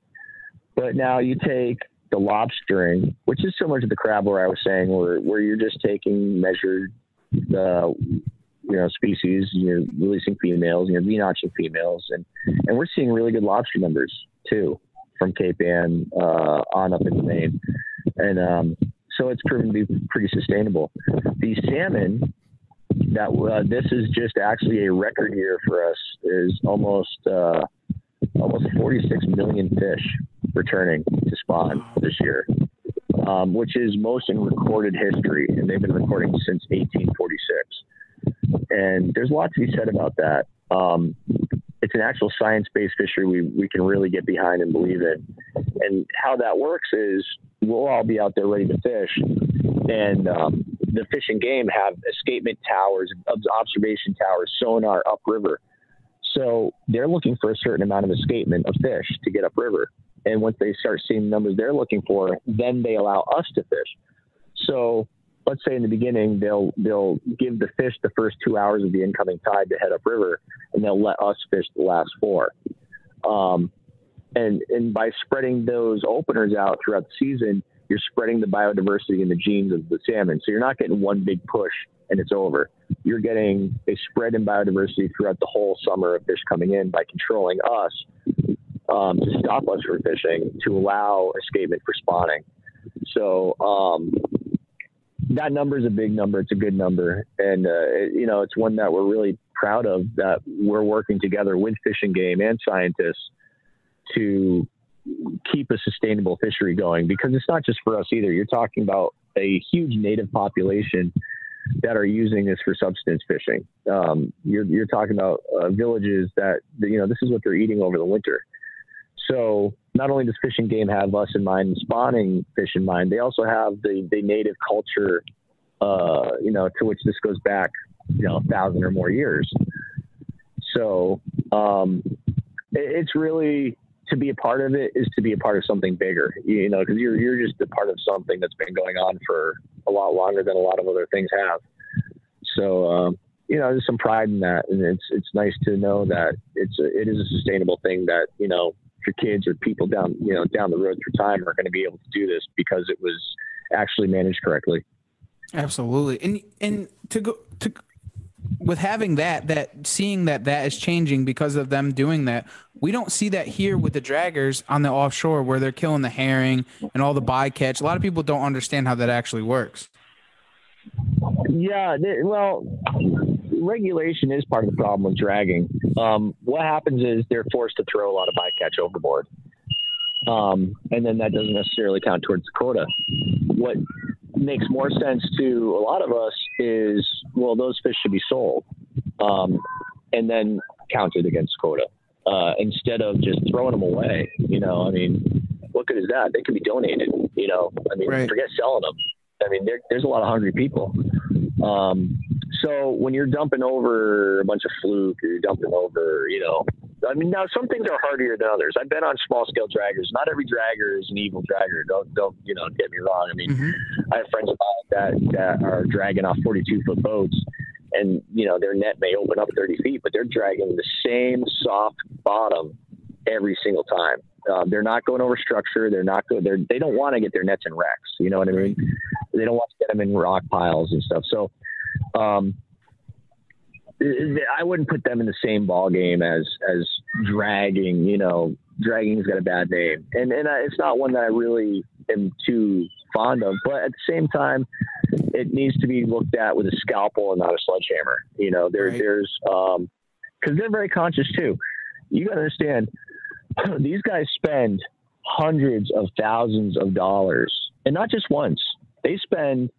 [SPEAKER 7] But now you take the lobstering, which is similar to the crab, where I was saying, where where you're just taking measured, uh, you know, species, you're releasing females, you're notching females, and and we're seeing really good lobster numbers too from Cape Ann uh, on up into Maine, and um, so it's proven to be pretty sustainable. The salmon that uh, this is just actually a record year for us is almost uh, almost 46 million fish returning to spawn this year, um, which is most in recorded history, and they've been recording since 1846. And there's a lot to be said about that. Um, it's an actual science-based fishery we, we can really get behind and believe in. And how that works is we'll all be out there ready to fish, and um, the fish and game have escapement towers, observation towers, sonar upriver. So they're looking for a certain amount of escapement of fish to get upriver. And once they start seeing the numbers they're looking for, then they allow us to fish. So let's say in the beginning they'll they'll give the fish the first two hours of the incoming tide to head up river, and they'll let us fish the last four. Um, and and by spreading those openers out throughout the season, you're spreading the biodiversity and the genes of the salmon. So you're not getting one big push and it's over. You're getting a spread in biodiversity throughout the whole summer of fish coming in by controlling us um, to stop us from fishing, to allow escapement for spawning. So um, that number is a big number. It's a good number, and uh, it, you know it's one that we're really proud of. That we're working together with Fish and Game and scientists to keep a sustainable fishery going because it's not just for us either. You're talking about a huge native population that are using this for subsistence fishing. Um, you're, you're talking about uh, villages that, you know, this is what they're eating over the winter. So not only does Fish and Game have us in mind, spawning fish in mind, they also have the, the native culture, uh, you know, to which this goes back, you know, a thousand or more years. So um, it, it's really to be a part of it is to be a part of something bigger, you know, because you're you're just a part of something that's been going on for a lot longer than a lot of other things have. So, um, you know, there's some pride in that, and it's it's nice to know that it's a, it is a sustainable thing that you know your kids or people down you know down the road through time are going to be able to do this because it was actually managed correctly.
[SPEAKER 3] Absolutely, and and to go to with having that that seeing that that is changing because of them doing that we don't see that here with the draggers on the offshore where they're killing the herring and all the bycatch. A lot of people don't understand how that actually works.
[SPEAKER 7] Yeah well regulation is part of the problem with dragging um, what happens is they're forced to throw a lot of bycatch overboard um, and then that doesn't necessarily count towards the quota what makes more sense to a lot of us is well, those fish should be sold um, and then counted against quota uh, instead of just throwing them away. You know, I mean, what good is that? They could be donated. You know, I mean, right. forget selling them. I mean, there, there's a lot of hungry people. Um, so when you're dumping over a bunch of fluke or you're dumping over, you know, I mean, now some things are harder than others. I've been on small scale draggers. Not every dragger is an evil dragger. Don't don't you know? Get me wrong. I mean, mm-hmm. I have friends of mine that that are dragging off 42 foot boats, and you know their net may open up 30 feet, but they're dragging the same soft bottom every single time. Um, they're not going over structure. They're not going. They're they don't want to get their nets in wrecks. You know what I mean? They don't want to get them in rock piles and stuff. So. Um, I wouldn't put them in the same ball game as as dragging. You know, dragging's got a bad name, and and I, it's not one that I really am too fond of. But at the same time, it needs to be looked at with a scalpel and not a sledgehammer. You know, there right. there's um because they're very conscious too. You got to understand, [CLEARS THROAT] these guys spend hundreds of thousands of dollars, and not just once. They spend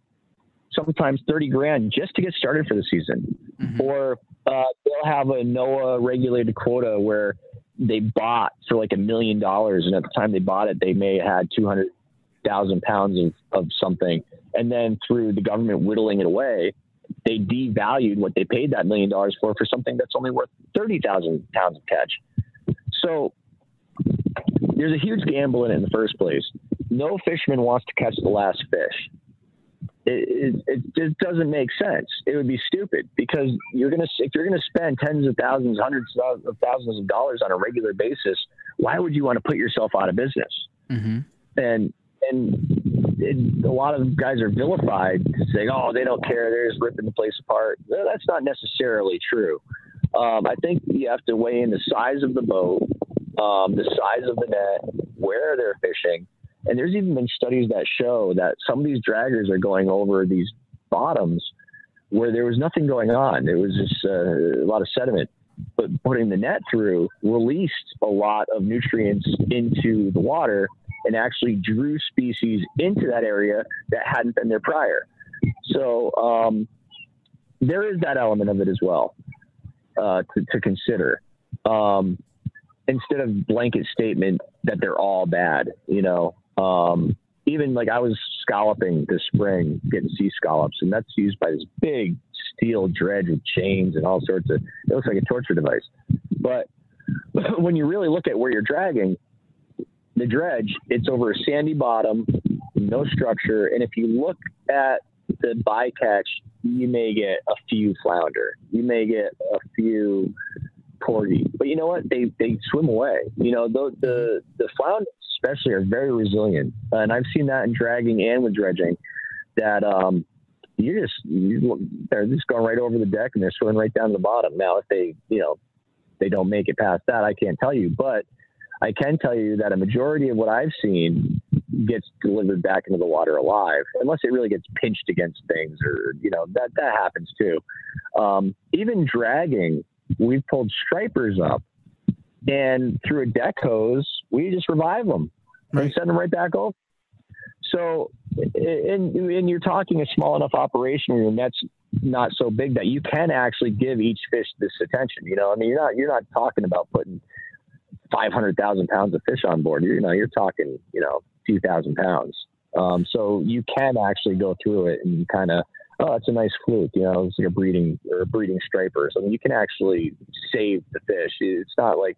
[SPEAKER 7] sometimes 30 grand just to get started for the season. Mm-hmm. Or uh, they'll have a NOAA regulated quota where they bought for like a million dollars. And at the time they bought it, they may have had 200,000 pounds of, of something. And then through the government whittling it away, they devalued what they paid that million dollars for for something that's only worth 30,000 pounds of catch. So there's a huge gamble in it in the first place. No fisherman wants to catch the last fish it, it, it, just doesn't make sense. It would be stupid because you're gonna if you're gonna spend tens of thousands, hundreds of thousands of dollars on a regular basis, why would you want to put yourself out of business? Mm-hmm. And and it, a lot of guys are vilified to say, oh, they don't care, they're just ripping the place apart. No, that's not necessarily true. Um, I think you have to weigh in the size of the boat, um, the size of the net, where they're fishing and there's even been studies that show that some of these draggers are going over these bottoms where there was nothing going on. There was just uh, a lot of sediment. But putting the net through released a lot of nutrients into the water and actually drew species into that area that hadn't been there prior. So um, there is that element of it as well uh, to, to, consider. Um, instead of blanket statement that they're all bad, you know, um, even like I was scalloping this spring, getting sea scallops, and that's used by this big steel dredge with chains and all sorts of. It looks like a torture device. But [LAUGHS] when you really look at where you're dragging the dredge, it's over a sandy bottom, no structure, and if you look at the bycatch, you may get a few flounder, you may get a few porgy, but you know what? They they swim away. You know, the the the flounder especially are very resilient, and I've seen that in dragging and with dredging. That um, you just you, they're just going right over the deck and they're swimming right down to the bottom. Now, if they you know they don't make it past that, I can't tell you, but I can tell you that a majority of what I've seen gets delivered back into the water alive, unless it really gets pinched against things, or you know that that happens too. Um, even dragging, we've pulled stripers up, and through a deck hose, we just revive them right. and send them right back over. So, and, and you're talking a small enough operation where your net's not so big that you can actually give each fish this attention. You know, I mean, you're not you're not talking about putting five hundred thousand pounds of fish on board. You're, you know, you're talking you know a few thousand pounds. Um, so you can actually go through it and kind of, oh, it's a nice fluke. You know, it's like a breeding or a breeding striper. So you can actually save the fish. It's not like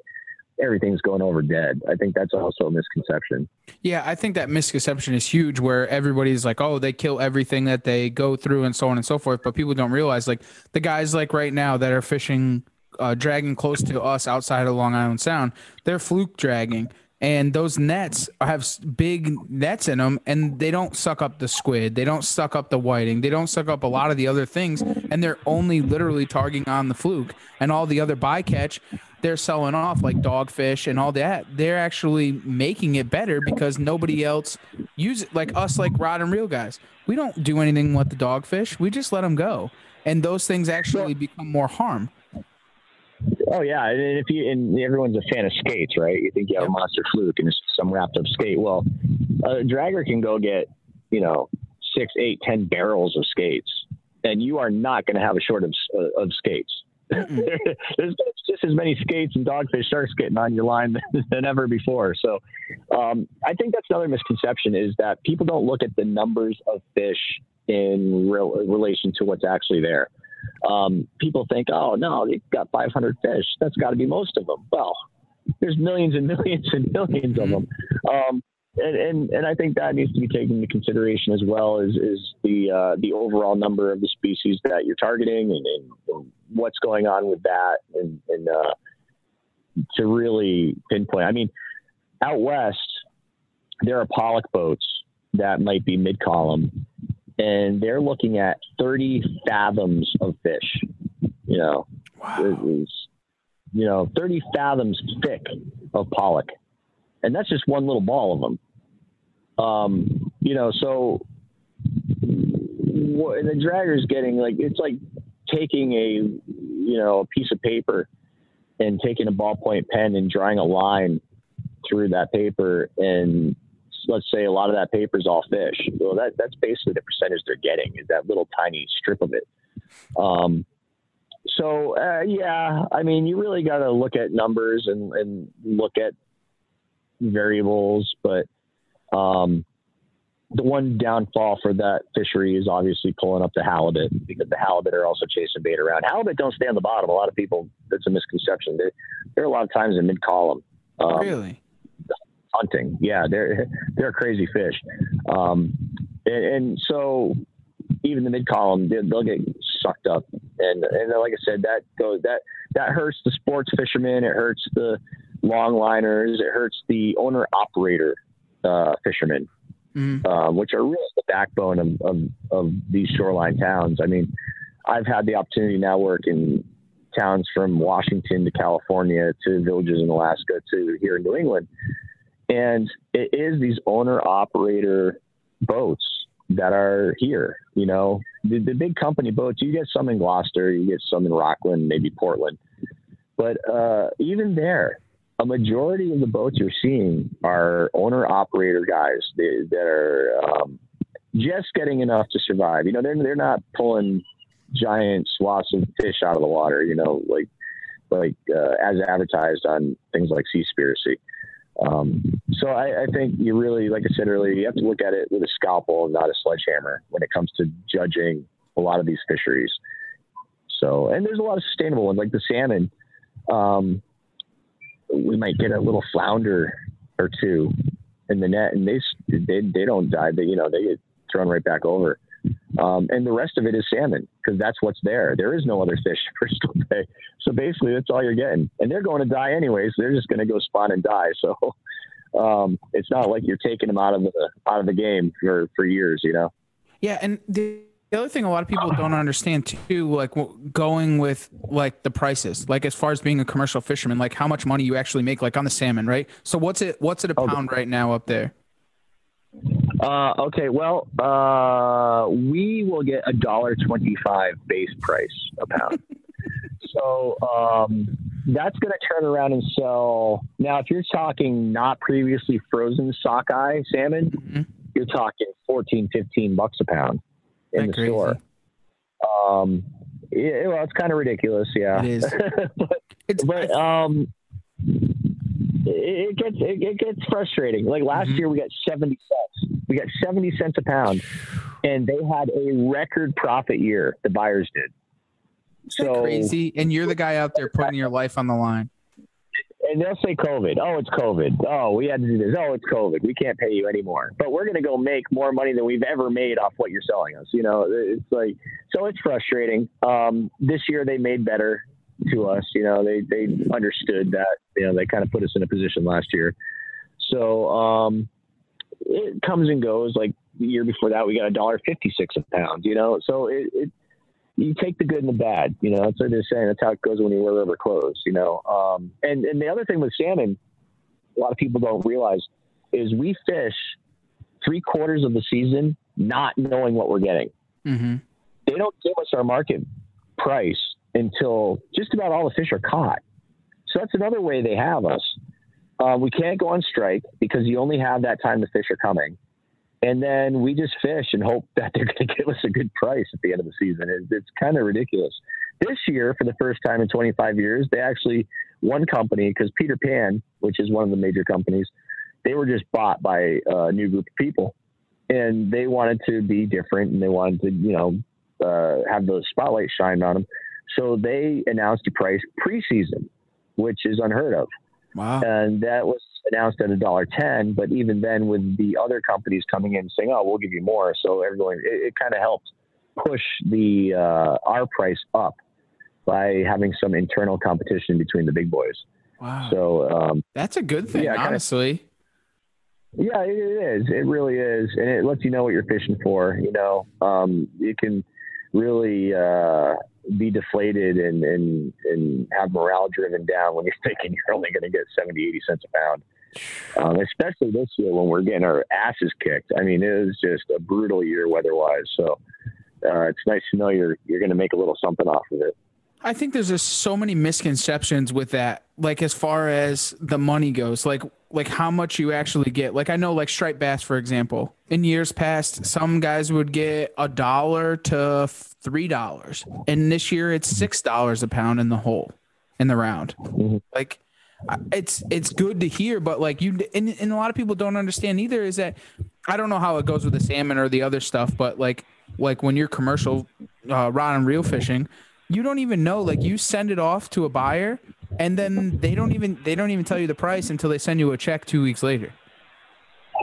[SPEAKER 7] everything's going over dead. I think that's also a misconception.
[SPEAKER 3] Yeah, I think that misconception is huge where everybody's like, oh, they kill everything that they go through and so on and so forth. But people don't realize like the guys like right now that are fishing, uh, dragging close to us outside of Long Island Sound, they're fluke dragging. And those nets have big nets in them, and they don't suck up the squid. They don't suck up the whiting. They don't suck up a lot of the other things, and they're only literally targeting on the fluke. And all the other bycatch they're selling off like dogfish and all that. They're actually making it better because nobody else use it like us like rod and reel guys. We don't do anything with the dogfish. We just let them go. And those things actually become more harm
[SPEAKER 7] oh yeah and if you and everyone's a fan of skates right? You think you have a monster fluke and it's some wrapped up skate. Well a dragger can go get you know six eight ten barrels of skates and you are not going to have a short of, of skates. [LAUGHS] There's just as many skates and dogfish sharks getting on your line than, [LAUGHS] than ever before. So um, I think that's another misconception is that people don't look at the numbers of fish in real, relation to what's actually there. Um, people think, oh no, they've got 500 fish. That's got to be most of them. Well, there's millions and millions and millions of them. Um, and, and, and I think that needs to be taken into consideration as well as is the uh, the overall number of the species that you're targeting and, and, and what's going on with that and, and uh, to really pinpoint. I mean, out west there are pollock boats that might be mid column, and they're looking at 30 fathoms of fish. You know, wow. you know 30 fathoms thick of pollock and that's just one little ball of them. Um, you know, so what, the dragger's getting like it's like taking a you know a piece of paper and taking a ballpoint pen and drawing a line through that paper and let's say a lot of that paper is all fish well that that's basically the percentage they're getting is that little tiny strip of it um, so uh, yeah i mean you really got to look at numbers and, and look at variables, but um, the one downfall for that fishery is obviously pulling up the halibut because the halibut are also chasing bait around. Halibut don't stay on the bottom. A lot of people, that's a misconception. They're, they're a lot of times in mid column.
[SPEAKER 3] Um, really?
[SPEAKER 7] Hunting. Yeah, they're, they're crazy fish. Um, and, and, so even the mid column, they'll get sucked up. And, and like I said, that goes, that, that hurts the sports fishermen. It hurts the, longliners. It hurts the owner operator uh, fishermen, mm-hmm. uh, which are really the backbone of, of, of, these shoreline towns. I mean, I've had the opportunity now work in towns from Washington to California to villages in Alaska to here in New England. And it is these owner operator boats that are here. You know, the, the big company boats, you get some in Gloucester, you get some in Rockland, maybe Portland. But uh, even there, a majority of the boats you're seeing are owner operator guys that, that are um, just getting enough to survive. You know, they're they're not pulling giant swaths of fish out of the water. You know, like like uh, as advertised on things like Seaspiracy. Um, so I, I, think you really, like I said earlier, you have to look at it with a scalpel not a sledgehammer when it comes to judging a lot of these fisheries. So, and there's a lot of sustainable ones like the salmon. Um, we might get a little flounder or two in the net, and they they they don't die. They you know they get thrown right back over. Um, and the rest of it is salmon because that's what's there. There is no other fish [LAUGHS] for Bristol Bay. So basically, that's all you're getting. And they're going to die anyway, so they're just going to go spawn and die. So [LAUGHS] um, it's not like you're taking them out of the out of the game for for years, you know.
[SPEAKER 3] Yeah, and the the other thing a lot of people don't understand too, like going with like the prices, like as far as being a commercial fisherman, like how much money you actually make, like on the salmon, right? So what's it? What's it a
[SPEAKER 7] Okay.
[SPEAKER 3] pound right now up there?
[SPEAKER 7] Uh, okay, well, uh, we will get a dollar twenty-five base price a pound. [LAUGHS] so um, that's going to turn around and sell. Now, if you're talking not previously frozen sockeye salmon,
[SPEAKER 3] Mhm.
[SPEAKER 7] you're talking 14, 15 bucks a pound in
[SPEAKER 3] That
[SPEAKER 7] the
[SPEAKER 3] crazy.
[SPEAKER 7] store. Um, yeah, well, it's kind of ridiculous, yeah.
[SPEAKER 3] It is. [LAUGHS]
[SPEAKER 7] but
[SPEAKER 3] It's
[SPEAKER 7] but um, it, it gets it, it gets frustrating. Like last
[SPEAKER 3] Mhm.
[SPEAKER 7] year, we got seventy cents. We got seventy cents a pound, and they had a record profit year. The buyers did.
[SPEAKER 3] isn't crazy, and you're the guy out there putting your life on the line.
[SPEAKER 7] and they'll say COVID. Oh, it's COVID. Oh, we had to do this. Oh, it's COVID. We can't pay you anymore. But we're going to go make more money than we've ever made off what you're selling us. You know, it's like so it's frustrating. Um, this year they made better to us. You know, they they understood that. You know, they kind of put us in a position last year. So um, it comes and goes. Like the year before that, we got a dollar fifty six a pound. You know, so it. it you take the good and the bad, you know. That's what they're saying. That's how it goes when you wear rubber clothes, you know. Um, and and the other thing with salmon, a lot of people don't realize, is we fish three quarters of the season not knowing what we're getting.
[SPEAKER 3] Mm-hmm.
[SPEAKER 7] They don't give us our market price until just about all the fish are caught. So that's another way they have us. Uh, we can't go on strike because you only have that time the fish are coming. And then we just fish and hope [LAUGHS] that they're going to give us a good price at the end of the season. It, it's kind of ridiculous. This year, for the first time in 25 years, they actually, one company, because Peter Pan, which is one of the major companies, they were just bought by a new group of people. And they wanted to be different and they wanted to, you know, uh, have the spotlight shined on them. So they announced a price preseason, which is unheard of
[SPEAKER 3] Wow.
[SPEAKER 7] and that was announced at a dollar ten. But even then, with the other companies coming in saying, "Oh, we'll give you more," so everyone it, it kind of helped push the uh, our price up by having some internal competition between the big boys.
[SPEAKER 3] Wow.
[SPEAKER 7] So um,
[SPEAKER 3] That's a good thing,
[SPEAKER 7] Yeah, kinda-
[SPEAKER 3] honestly.
[SPEAKER 7] yeah, it, it is. It really is, and it lets you know what you're fishing for. You know, um, you can really uh, be deflated and, and and have morale driven down when you're [LAUGHS] thinking you're only going to get 70, 80 cents a pound. Um, especially this year when we're getting our asses kicked. I mean, it was just a brutal year weather-wise. So uh, it's nice to know you're you're going to make a little something off of it.
[SPEAKER 3] I think there's just so many misconceptions with that. Like as far as the money goes, like like how much you actually get. Like I know like striped bass, for example. In years past, some guys would get a dollar to three dollars. And this year it's six dollars a pound in the hole in the round. Like it's it's good to hear, but like you and, and a lot of people don't understand either is that I don't know how it goes with the salmon or the other stuff, but like like when you're commercial uh, rod and reel fishing, you don't even know. Like you send it off to a buyer, and then they don't even they don't even tell you the price until they send you a check two weeks later.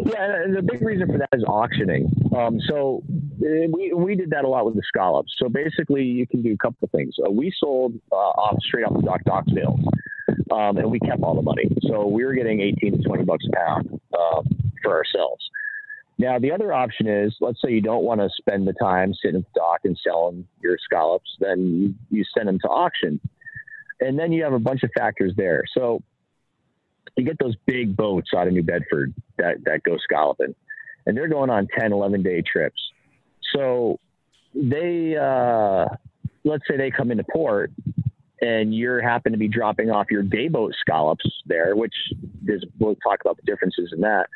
[SPEAKER 7] Yeah, and the big reason for that is auctioning. Um, so uh, we we did that a lot with the scallops. So basically, you can do a couple of things. Uh, we sold uh, off straight off the dock dock sales, um, and we kept all the money. So we were getting eighteen to twenty bucks a pound um, for ourselves. Now the other option is, let's say you don't want to spend the time sitting at the dock and selling your scallops, then you, you send them to auction, and then you have a bunch of factors there. So you get those big boats out of New Bedford that, that go scalloping, and they're going on 10, 11 day trips. So they, uh, let's say they come into port and you're happen to be dropping off your day boat scallops there, which is, we'll talk about the differences in that.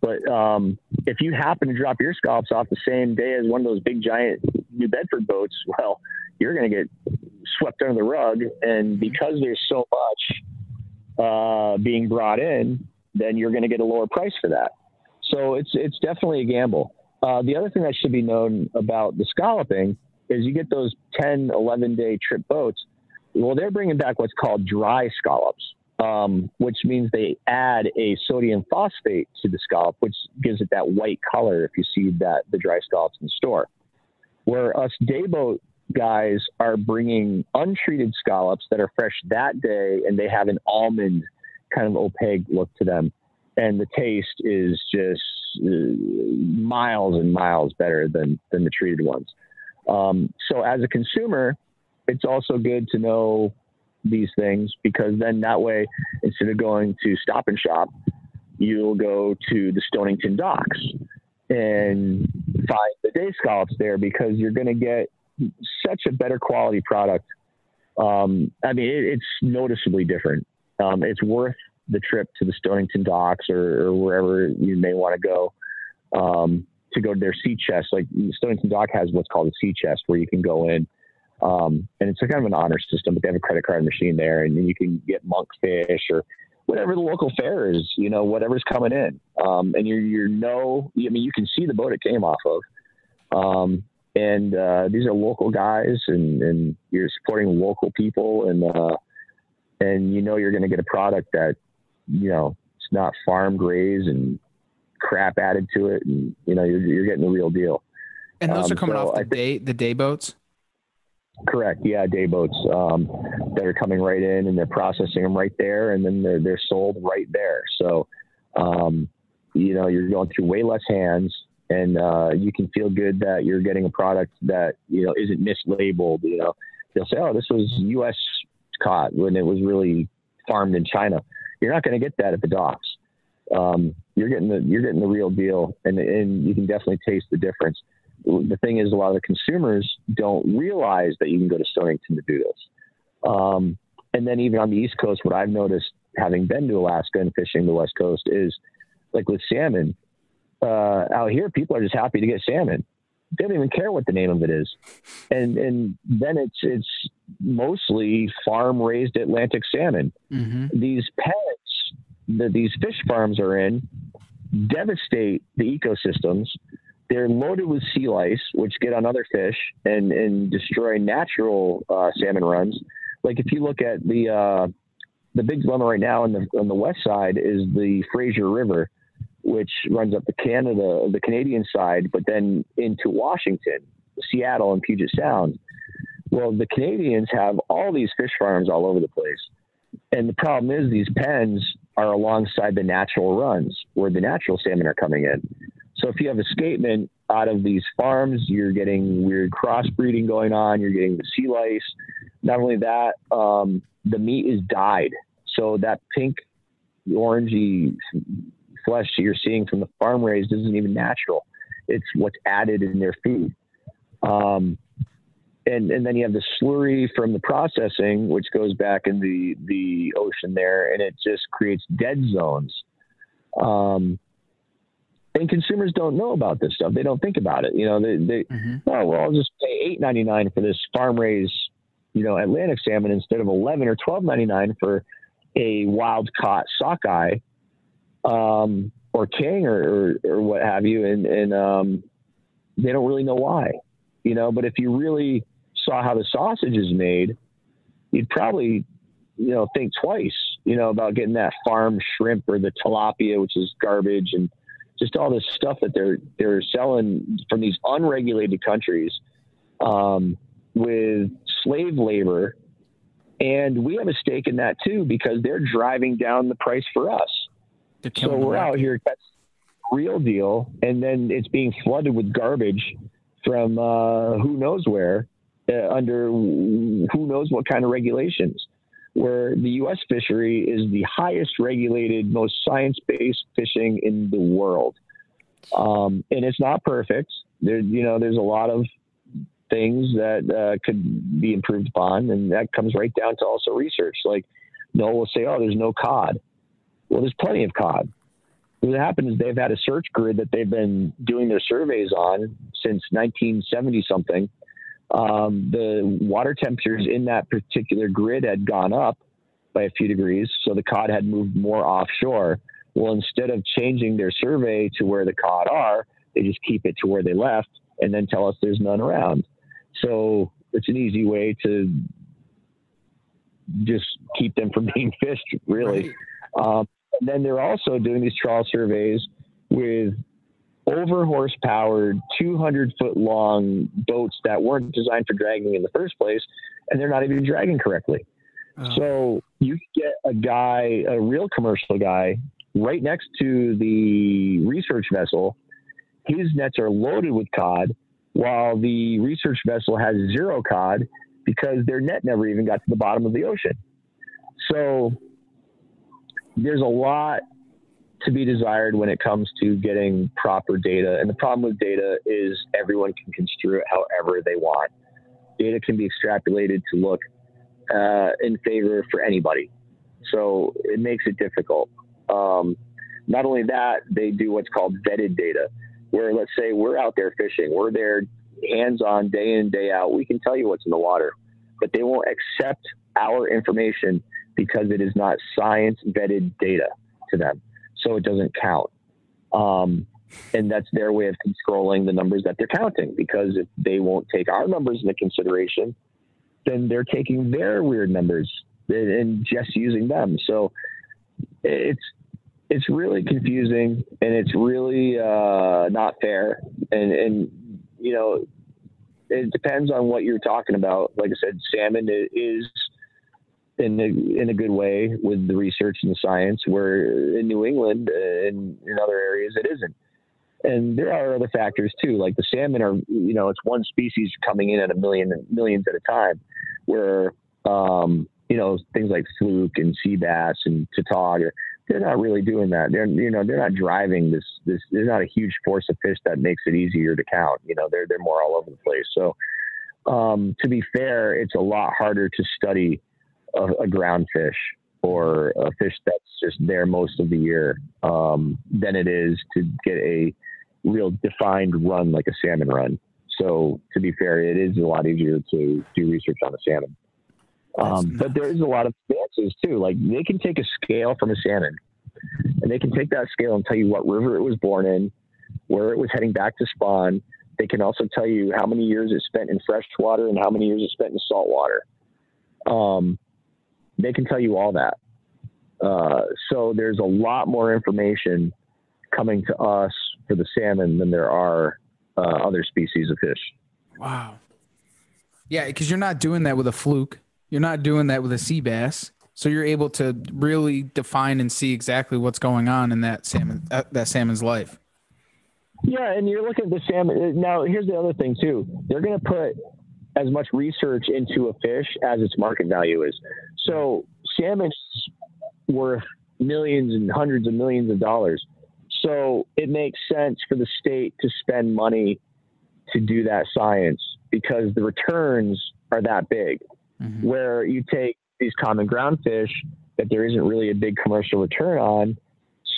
[SPEAKER 7] But um, if you happen to drop your scallops off the same day as one of those big giant New Bedford boats, well, you're going to get swept under the rug. And because there's so much uh, being brought in, then you're going to get a lower price for that. So it's it's definitely a gamble. Uh, the other thing that should be known about the scalloping is you get those 10, 11 day trip boats. Well, they're bringing back what's called dry scallops, um, which means they add a sodium phosphate to the scallop, which gives it that white color if you see that the dry scallops in the store. Where us dayboat guys are bringing untreated scallops that are fresh that day and they have an almond kind of opaque look to them. And the taste is just uh, miles and miles better than, than the treated ones. Um, so as a consumer, it's also good to know these things because then that way, instead of going to Stop and Shop, you'll go to the Stonington docks and find the day scallops there because you're going to get such a better quality product. Um, I mean, it, it's noticeably different. Um, it's worth the trip to the Stonington docks or, or wherever you may want to go um, to go to their sea chest. Like Stonington dock has what's called a sea chest where you can go in. Um, and it's a kind of an honor system, but they have a credit card machine there, and you can get monkfish or whatever the local fare is, you know, whatever's coming in. Um, and you're, you're no, I mean, you can see the boat it came off of. Um, and uh, these are local guys, and, and you're supporting local people, and uh, and you know you're going to get a product that you know it's not farm grazed and crap added to it, and you know you're, you're getting the real deal.
[SPEAKER 3] And those
[SPEAKER 7] Um,
[SPEAKER 3] are coming
[SPEAKER 7] so
[SPEAKER 3] off the
[SPEAKER 7] think-
[SPEAKER 3] day the day boats.
[SPEAKER 7] Correct. Yeah, day boats um, that are coming right in, and they're processing them right there, and then they're they're sold right there. So, um, you know, you're going through way less hands, and uh, you can feel good that you're getting a product that you know isn't mislabeled. You know, they'll say, "Oh, this was U.S. caught," when it was really farmed in China. You're not going to get that at the docks. Um, you're getting the you're getting the real deal, and and you can definitely taste the difference the thing is, a lot of the consumers don't realize that you can go to Stonington to do this. Um, and then even on the East Coast, what I've noticed, having been to Alaska and fishing the West Coast, is like with salmon. Uh, out here, people are just happy to get salmon. They don't even care what the name of it is, and and then it's it's mostly farm raised Atlantic salmon.
[SPEAKER 3] Mm-hmm.
[SPEAKER 7] These pets that these fish farms are in devastate the ecosystems they're loaded with sea lice, which get on other fish and, and destroy natural uh, salmon runs. Like if you look at the uh, the big dilemma right now on the on the west side is the Fraser River, which runs up the Canada, the Canadian side, but then into Washington, Seattle, and Puget Sound. Well, the Canadians have all these fish farms all over the place, and the problem is these pens are alongside the natural runs where the natural salmon are coming in. So if you have escapement out of these farms, you're getting weird crossbreeding going on. You're getting the sea lice. Not only that, um, the meat is dyed, so that pink, orangey flesh that you're seeing from the farm raised isn't even natural. It's what's added in their food. Um, and, and then you have the slurry from the processing, which goes back in the, the ocean there, and it just creates dead zones. Um, and consumers don't know about this stuff. They don't think about it. You know, they, they
[SPEAKER 3] Mm-hmm.
[SPEAKER 7] oh well, I'll just pay eight ninety nine for this farm raised, you know, Atlantic salmon instead of eleven or twelve ninety nine for a wild caught sockeye, um, or king or, or or what have you, and and um, they don't really know why, you know. But if you really saw how the sausage is made, you'd probably, you know, think twice, you know, about getting that farm shrimp or the tilapia, which is garbage, and just all this stuff that they're they're selling from these unregulated countries um, with slave labor, and we have a stake in that too because they're driving down the price for us. So we're out here, that's real deal, and then it's being flooded with garbage from uh, who knows where, uh, under who knows what kind of regulations. Where the U.S. fishery is the highest regulated, most science-based fishing in the world, um, and it's not perfect. There, you know, there's a lot of things that uh, could be improved upon, and that comes right down to also research. Like NOAA will say, "Oh, there's no cod." Well, there's plenty of cod. What happened is they've had a search grid that they've been doing their surveys on since 1970 something. Um, the water temperatures in that particular grid had gone up by a few degrees, so the cod had moved more offshore. Well, instead of changing their survey to where the cod are, they just keep it to where they left and then tell us there's none around. So it's an easy way to just keep them from [LAUGHS] being fished, really. Um, and then they're also doing these trawl surveys with over horsepowered, 200 foot long boats that weren't designed for dragging in the first place, and they're not even dragging correctly. Oh. So you get a guy, a real commercial guy, right next to the research vessel. His nets are loaded with cod, while the research vessel has zero cod because their net never even got to the bottom of the ocean. So there's a lot to be desired when it comes to getting proper data. And the problem with data is everyone can construe it however they want. Data can be extrapolated to look uh, in favor for anybody. So it makes it difficult. Um, not only that, they do what's called vetted data, where let's say we're out there fishing, we're there hands on day in, day out. We can tell you what's in the water, but they won't accept our information because it is not science vetted data to them. So it doesn't count. Um, and that's their way of controlling the numbers that they're counting because if they won't take our numbers into consideration, then they're taking their weird numbers and just using them. So it's it's really confusing and it's really uh, not fair. And and you know, it depends on what you're talking about. Like I said, salmon is in a, in a good way with the research and the science. Where in New England and in other areas, it isn't. And there are other factors too, like the salmon are, you know, it's one species coming in at a million millions at a time, where um, you know things like fluke and sea bass and tautog, they're not really doing that. They're you know they're not driving this this. There's not a huge force of fish that makes it easier to count. You know they're they're more all over the place. So um, to be fair, it's a lot harder to study a, a ground fish or a fish that's just there most of the year um, than it is to get a real defined run like a salmon run. So to be fair, it is a lot easier to do research on a salmon. Um, but there is a lot of advances too. Like they can take a scale from a salmon, and they can take that scale and tell you what river it was born in, where it was heading back to spawn. They can also tell you how many years it spent in fresh water and how many years it spent in salt water. Um, they can tell you all that. Uh, so there's a lot more information coming to us for the salmon than there are uh, other species of fish.
[SPEAKER 3] Wow. Yeah, because you're not doing that with a fluke. You're not doing that with a sea bass. So you're able to really define and see exactly what's going on in that salmon uh, that salmon's life.
[SPEAKER 7] Yeah, and you're looking at the salmon. Now, here's the other thing too. They're going to put as much research into a fish as its market value is. So salmon's worth millions and hundreds of millions of dollars. So it makes sense for the state to spend money to do that science because the returns are that big. Mm-hmm. Where you take these common ground fish that there isn't really a big commercial return on,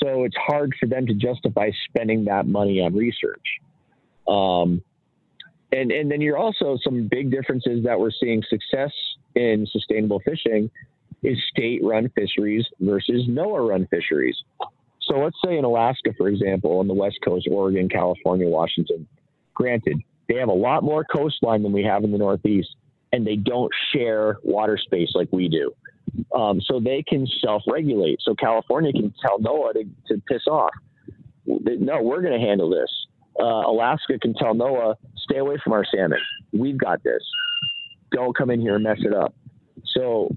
[SPEAKER 7] so it's hard for them to justify spending that money on research. Um, and and then you're also some big differences that we're seeing success in sustainable fishing is state-run fisheries versus NOAA-run fisheries. So let's say in Alaska, for example, on the West Coast, Oregon, California, Washington. Granted, they have a lot more coastline than we have in the Northeast, and they don't share water space like we do. Um, so they can self-regulate. So California can tell NOAA to, to piss off. No, we're going to handle this. Uh, Alaska can tell NOAA, stay away from our salmon. We've got this. Don't come in here and mess it up. So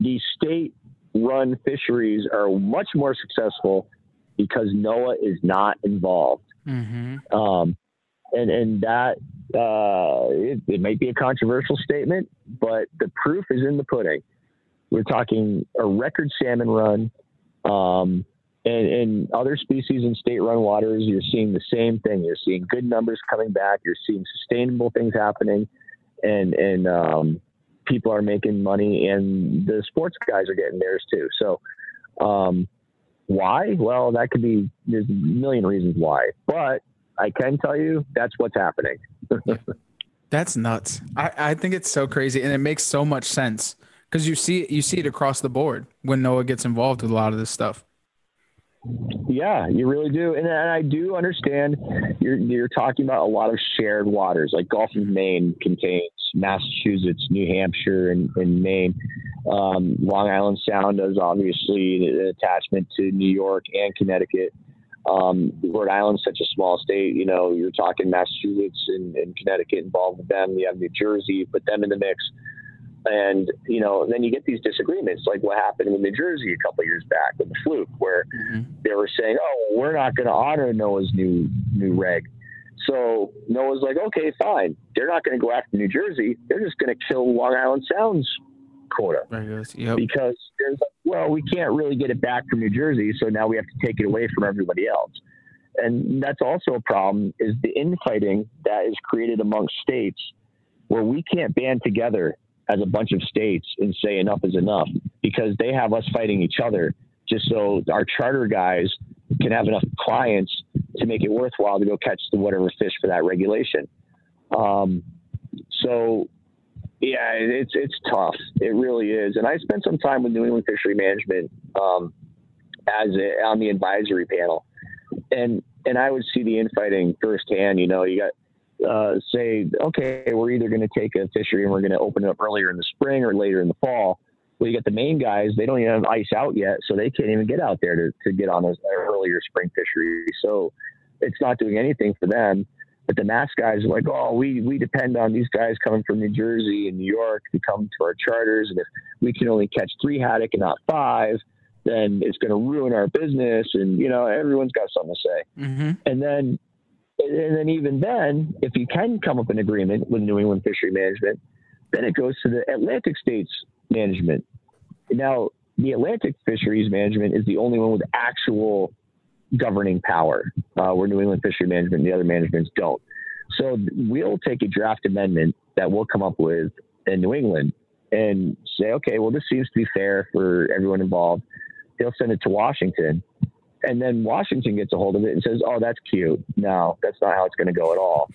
[SPEAKER 7] these state-run fisheries are much more successful because NOAA is not involved. Mm-hmm. Um, and and that uh, it, it might be a controversial statement, but the proof is in the pudding. We're talking a record salmon run. Um, and, and other species in state-run waters, you're seeing the same thing. You're seeing good numbers coming back. You're seeing sustainable things happening, and and um, people are making money, and the sports guys are getting theirs too. So, um, why? Well, that could be there's a million reasons why, but I can tell you that's what's happening. [LAUGHS]
[SPEAKER 3] that's nuts. I, I think it's so crazy, and it makes so much sense because you see you see it across the board when NOAA gets involved with a lot of this stuff.
[SPEAKER 7] Yeah, you really do, and, and I do understand you're you're talking about a lot of shared waters, like Gulf of Maine contains Massachusetts, New Hampshire, and, and Maine. Um, Long Island Sound does obviously an attachment to New York and Connecticut. Um, Rhode Island's such a small state. You know, you're talking Massachusetts and, and Connecticut involved with them. You have New Jersey, put them in the mix. And, you know, then you get these disagreements like what happened with New Jersey a couple of years back with the fluke, where
[SPEAKER 3] Mm-hmm.
[SPEAKER 7] they were saying, oh, we're not going to honor NOAA's new new reg. So NOAA's like, okay, fine. They're not going to go after New Jersey. They're just going to kill Long Island Sound's quota
[SPEAKER 3] There it goes. Yep.
[SPEAKER 7] because there's well, we can't really get it back from New Jersey, so now we have to take it away from everybody else. And that's also a problem is the infighting that is created amongst states where we can't band together as a bunch of states and say enough is enough because they have us fighting each other just so our charter guys can have enough clients to make it worthwhile to go catch the whatever fish for that regulation. Um, so yeah, it's it's tough. It really is. And I spent some time with New England Fishery Management um, as a, on the advisory panel, and and I would see the infighting firsthand. You know, you got uh, say, okay, we're either going to take a fishery and we're going to open it up earlier in the spring or later in the fall. Well, you got the Maine guys; they don't even have ice out yet, so they can't even get out there to, to get on those earlier spring fishery. So it's not doing anything for them. But the mass guys are like, oh, we, we depend on these guys coming from New Jersey and New York to come to our charters. And if we can only catch three haddock and not five, then it's going to ruin our business. And, you know, everyone's got something to say.
[SPEAKER 3] Mm-hmm.
[SPEAKER 7] And then, and then even then, if you can come up an agreement with New England Fishery Management, then it goes to the Atlantic States Management. Now, the Atlantic Fisheries Management is the only one with actual governing power, uh, where New England Fishery Management and the other managements don't. So we'll take a draft amendment that we'll come up with in New England and say, okay, well, this seems to be fair for everyone involved. They'll send it to Washington. And then Washington gets a hold of it and says, oh, that's cute. No, that's not how it's going to go at all.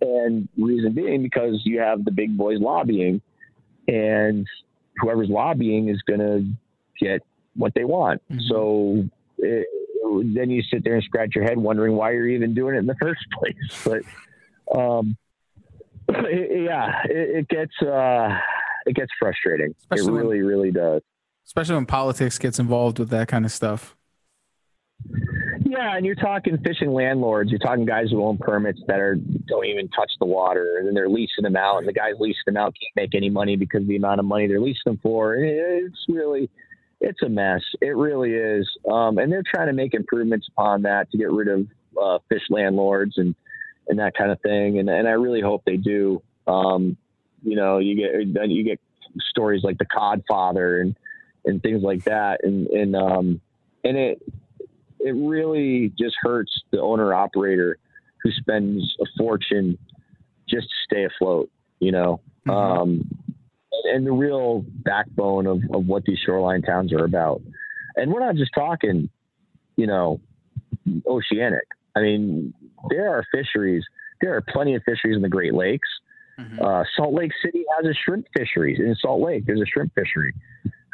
[SPEAKER 7] And reason being, because you have the big boys lobbying, and whoever's lobbying is going to get what they want. So it, then you sit there and scratch your head wondering why you're even doing it in the first place. But um, [CLEARS THROAT] it, yeah, it, it gets uh, it gets frustrating.
[SPEAKER 3] Especially
[SPEAKER 7] it
[SPEAKER 3] when-
[SPEAKER 7] really, really does.
[SPEAKER 3] Especially when politics gets involved with that kind of stuff.
[SPEAKER 7] Yeah, and you're talking fishing landlords. You're talking guys who own permits that are don't even touch the water, and then they're leasing them out, and the guys leasing them out can't make any money because of the amount of money they're leasing them for. It's really, it's a mess. It really is. Um, and they're trying to make improvements upon that to get rid of uh, fish landlords and and that kind of thing. And and I really hope they do. Um, you know, you get you get stories like the Codfather and and things like that, and and um, and it it really just hurts the owner operator who spends a fortune just to stay afloat, you know. Um, and the real backbone of, of what these shoreline towns are about. And we're not just talking, you know, oceanic. I mean, there are fisheries. There are plenty of fisheries in the Great Lakes. Uh, Salt Lake City has a shrimp fisheries. In Salt Lake, there's a shrimp fishery.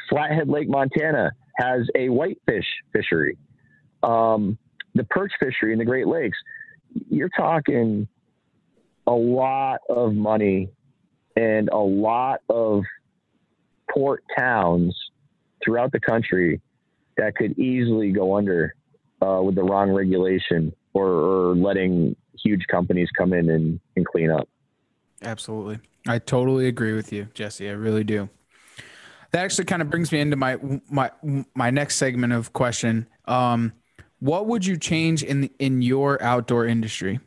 [SPEAKER 7] Flathead Lake, Montana has a whitefish fishery. Um, the perch fishery in the Great Lakes, you're talking a lot of money and a lot of port towns throughout the country that could easily go under uh, with the wrong regulation or, or letting huge companies come in and, and clean up.
[SPEAKER 3] Absolutely. I totally agree with you, Jesse. I really do. That actually kind of brings me into my my my next segment of question. Um, what would you change in in your outdoor industry?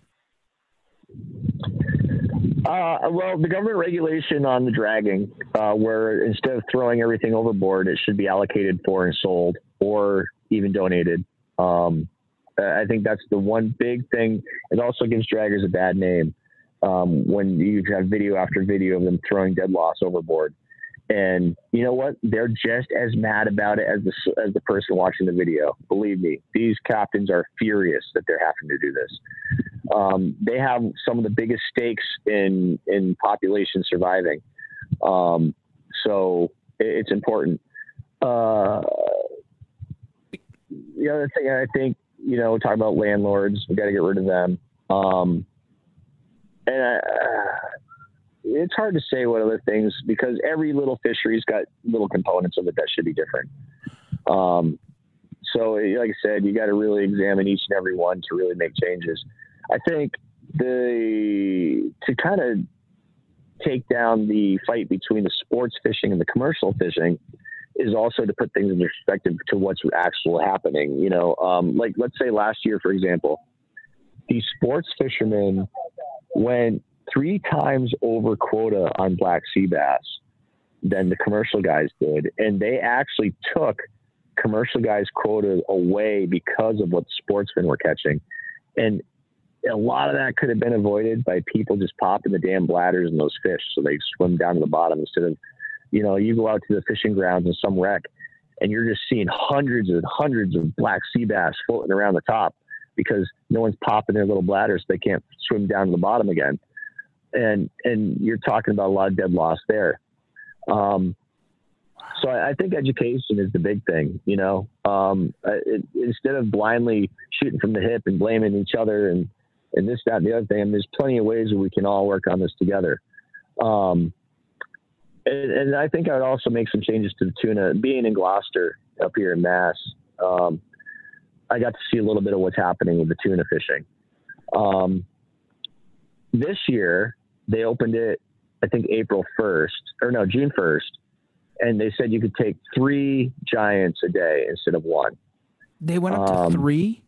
[SPEAKER 7] Uh, well, the government regulation on the dragging, uh, where instead of throwing everything overboard, it should be allocated for and sold or even donated. Um, I think that's the one big thing. It also gives draggers a bad name um, when you have video after video of them throwing dead loss overboard. And you know what? They're just as mad about it as the as the person watching the video. Believe me, these captains are furious that they're having to do this. Um, they have some of the biggest stakes in in population surviving. Um, so it, it's important. Uh, the other thing I think, you know, talk about landlords. We got to get rid of them. Um, and I, it's hard to say what other things because every little fishery's got little components of it that should be different. Um, So, like I said, you got to really examine each and every one to really make changes. I think the to kind of take down the fight between the sports fishing and the commercial fishing is also to put things in perspective to what's actually happening. You know, um, like let's say last year, for example, the sports fishermen went three times over quota on black sea bass than the commercial guys did, and they actually took commercial guys' quota away because of what sportsmen were catching, and a lot of that could have been avoided by people just popping the damn bladders in those fish so they swim down to the bottom instead of you know, you go out to the fishing grounds in some wreck and you're just seeing hundreds and hundreds of black sea bass floating around the top because no one's popping their little bladders so they can't swim down to the bottom again. And and you're talking about a lot of dead loss there. Um, so I, I, think education is the big thing. You know, um, it, instead of blindly shooting from the hip and blaming each other and and this that and the other thing, I mean, there's plenty of ways where we can all work on this together. Um, and, and, I think I would also make some changes to the tuna. Being in Gloucester up here in Mass, um, I got to see a little bit of what's happening with the tuna fishing. Um, this year, they opened it, I think April 1st, or no, June 1st, and they said you could take three giants a day instead of one.
[SPEAKER 3] They went up um, to three?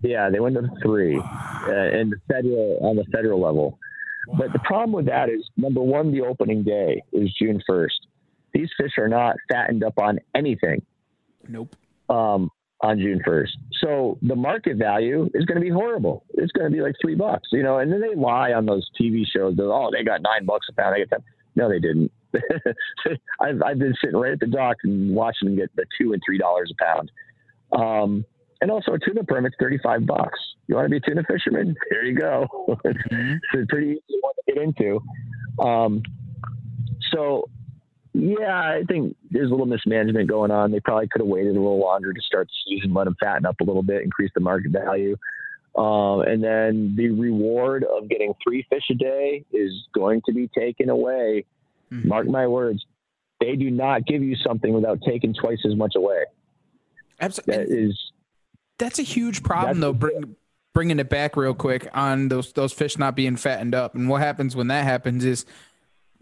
[SPEAKER 7] Yeah, they went up to three uh, and the federal on the federal level. But the problem with that is number one, the opening day is June 1st. These fish are not fattened up on anything.
[SPEAKER 3] Nope.
[SPEAKER 7] Um, on June 1st. So the market value is going to be horrible. It's going to be like three bucks, you know, and then they lie on those TV shows that, oh, they got nine bucks a pound. They get 10. No, they didn't. [LAUGHS] I've, I've been sitting right at the dock and watching them get the two and $3 a pound. Um, and also a tuna permit's 35 bucks. You want to be a tuna fisherman? [LAUGHS] Here you go. Mm-hmm. [LAUGHS] it's pretty easy one to get into. Um, so, yeah, I think there's a little mismanagement going on. They probably could have waited a little longer to start the season, let them fatten up a little bit, increase the market value. Um, and then the reward of getting three fish a day is going to be taken away. Mm-hmm. Mark my words. They do not give you something without taking twice as much away.
[SPEAKER 3] Absolutely. That is that's a huge problem, though. Bring, bringing it back real quick on those those fish not being fattened up, and what happens when that happens is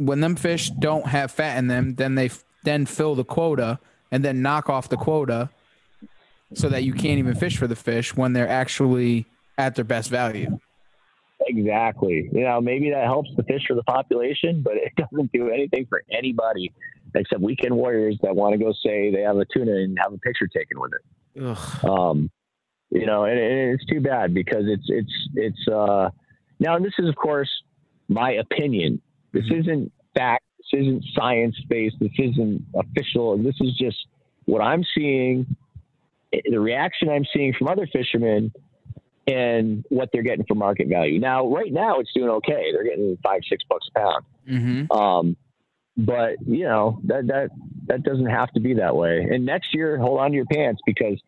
[SPEAKER 3] when them fish don't have fat in them, then they f- then fill the quota and then knock off the quota, so that you can't even fish for the fish when they're actually at their best value.
[SPEAKER 7] Exactly. You know, maybe that helps the fish for the population, but it [LAUGHS] doesn't do anything for anybody except weekend warriors that want to go say they have a tuna and have a picture taken with it. Ugh. Um, you know, and, and it's too bad because it's it's it's uh, now this is of course my opinion. This mm-hmm. isn't fact. This isn't science based. This isn't official. This is just what I'm seeing. The reaction I'm seeing from other fishermen and what they're getting for market value. Now, right now, it's doing okay. They're getting five, six bucks a pound. Mm-hmm. Um, but you know that that that doesn't have to be that way. And next year, hold on to your pants because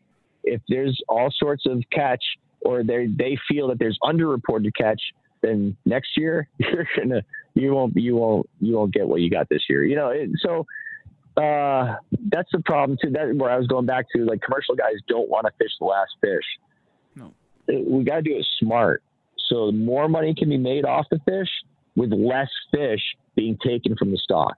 [SPEAKER 7] if there's all sorts of catch or they they feel that there's underreported catch, then next year [LAUGHS] you're gonna you won't you won't you won't get what you got this year. You know, it, so uh, that's the problem too. That where I was going back to like commercial guys don't want to fish the last fish. No, we got to do it smart. So more money can be made off the fish with less fish being taken from the stock.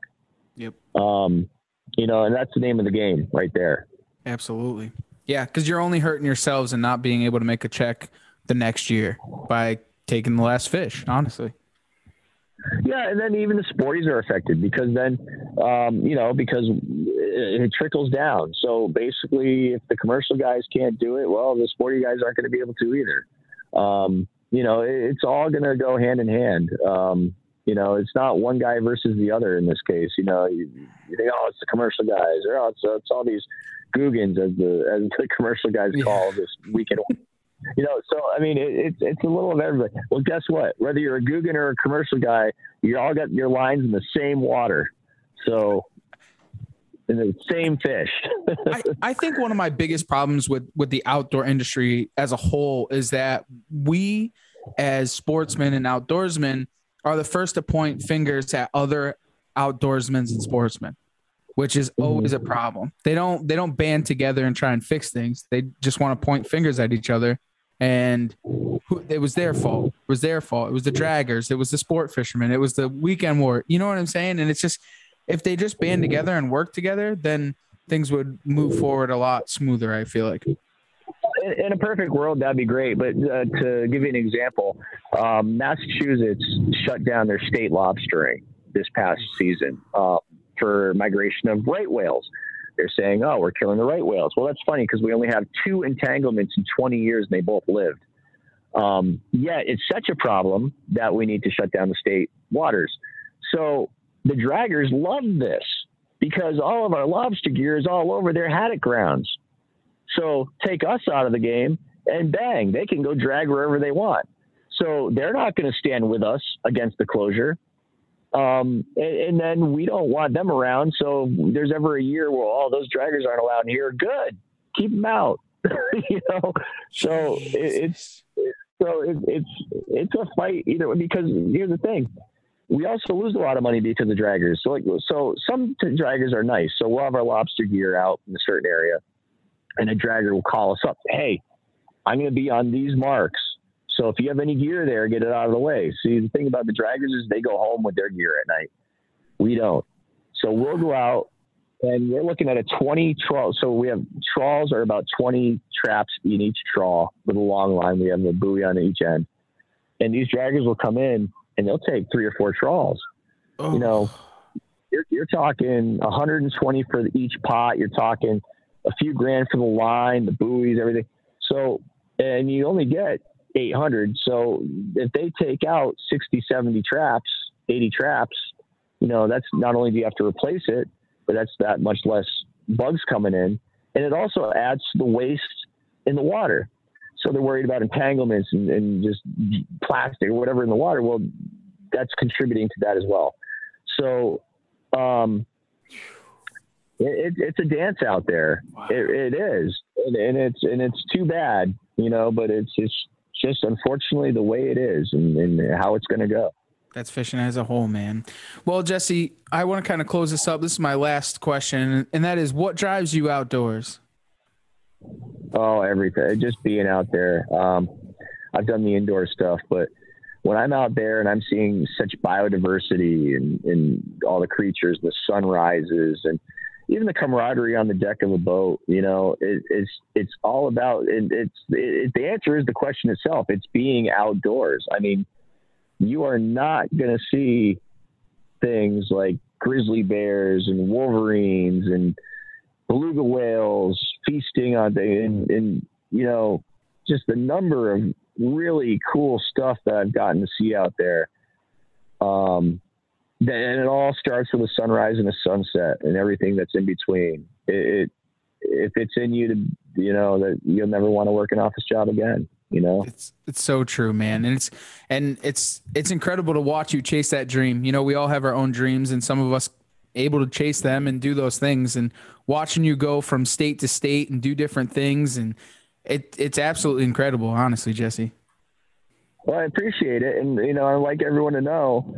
[SPEAKER 3] Yep.
[SPEAKER 7] Um, you know, and that's the name of the game right there.
[SPEAKER 3] Absolutely. Yeah, because you're only hurting yourselves and not being able to make a check the next year by taking the last fish, honestly.
[SPEAKER 7] Yeah, and then even the sporties are affected because then, um, you know, because it trickles down. So basically, if the commercial guys can't do it, well, the sporty guys aren't going to be able to either. Um, you know, it's all going to go hand in hand. Um, you know, it's not one guy versus the other in this case. You know, you, you think, oh, it's the commercial guys, or oh, it's, it's all these Googans, as the as the commercial guys call this weekend. You know, so I mean, it, it's it's a little of everybody. Well, guess what? Whether you're a Googan or a commercial guy, you all got your lines in the same water. So in the same fish.
[SPEAKER 3] I, I, think one of my biggest problems with with the outdoor industry as a whole is that we, as sportsmen and outdoorsmen, are the first to point fingers at other outdoorsmen and sportsmen. which is mm-hmm. always a problem. They don't they don't band together and try and fix things. They just want to point fingers at each other. And who, it was their fault. It was their fault. It was the draggers. It was the sport fishermen. It was the weekend war. You know what I'm saying? And it's just if they just band together and work together, then things would move forward a lot smoother. I feel like.
[SPEAKER 7] In a perfect world, that'd be great. But uh, to give you an example, um, Massachusetts shut down their state lobstering this past season uh, for migration of right whales. They're saying, "Oh, we're killing the right whales." Well, that's funny because we only have two entanglements in 20 years, and they both lived. Um, yet it's such a problem that we need to shut down the state waters. So the draggers love this because all of our lobster gear is all over their haddock grounds. So take us out of the game and bang, they can go drag wherever they want. So they're not going to stand with us against the closure. Um, and, and, then we don't want them around. So there's ever a year where all oh, those draggers aren't allowed in here. Good, keep them out. [LAUGHS] you know, so it, it's so it, it's it's a fight either because here's the thing. We also lose a lot of money because of the draggers. So like so some draggers are nice. So we'll have our lobster gear out in a certain area, and a dragger will call us up. Hey, I'm going to be on these marks. So if you have any gear there, get it out of the way. See, the thing about the draggers is they go home with their gear at night. We don't. So we'll go out and we're looking at a 20 trawl. So we have trawls are about 20 traps in each trawl with a long line. We have the buoy on each end. And these draggers will come in and they'll take three or four trawls. Oh. You know, oh. you're, you're talking 120 for each pot. You're talking a few grand for the line, the buoys, everything. So, and you only get 800. So if they take out 60, 70 traps, 80 traps, you know, that's not only do you have to replace it, but that's that much less bugs coming in. And it also adds to the waste in the water. So they're worried about entanglements and, and just plastic or whatever in the water. Well, that's contributing to that as well. So, um, it, it's a dance out there. Wow. It, it is, and, and, it's and it's too bad, you know. But it's it's just unfortunately the way it is, and, and how it's going to go.
[SPEAKER 3] That's fishing as a whole, man. Well, Jesse, I want to kind of close this up. This is my last question, and that is, what drives you outdoors?
[SPEAKER 7] Oh, everything. Just being out there. Um, I've done the indoor stuff, but when I'm out there and I'm seeing such biodiversity and, and all the creatures, the sunrises, and even the camaraderie on the deck of a boat, you know, it, it's it's all about. It, it's it, the answer is the question itself. It's being outdoors. I mean, you are not going to see things like grizzly bears and wolverines and beluga whales feasting on the and, and you know just the number of really cool stuff that I've gotten to see out there. Um, and it all starts with a sunrise and a sunset and everything that's in between. It, it if it's in you to, you know, that you'll never want to work an office job again. You know,
[SPEAKER 3] it's it's so true, man, and it's and it's it's incredible to watch you chase that dream. You know, we all have our own dreams, and some of us able to chase them and do those things. And watching you go from state to state and do different things, and it it's absolutely incredible, honestly, Jesse.
[SPEAKER 7] Well, I appreciate it, and you know, I like everyone to know,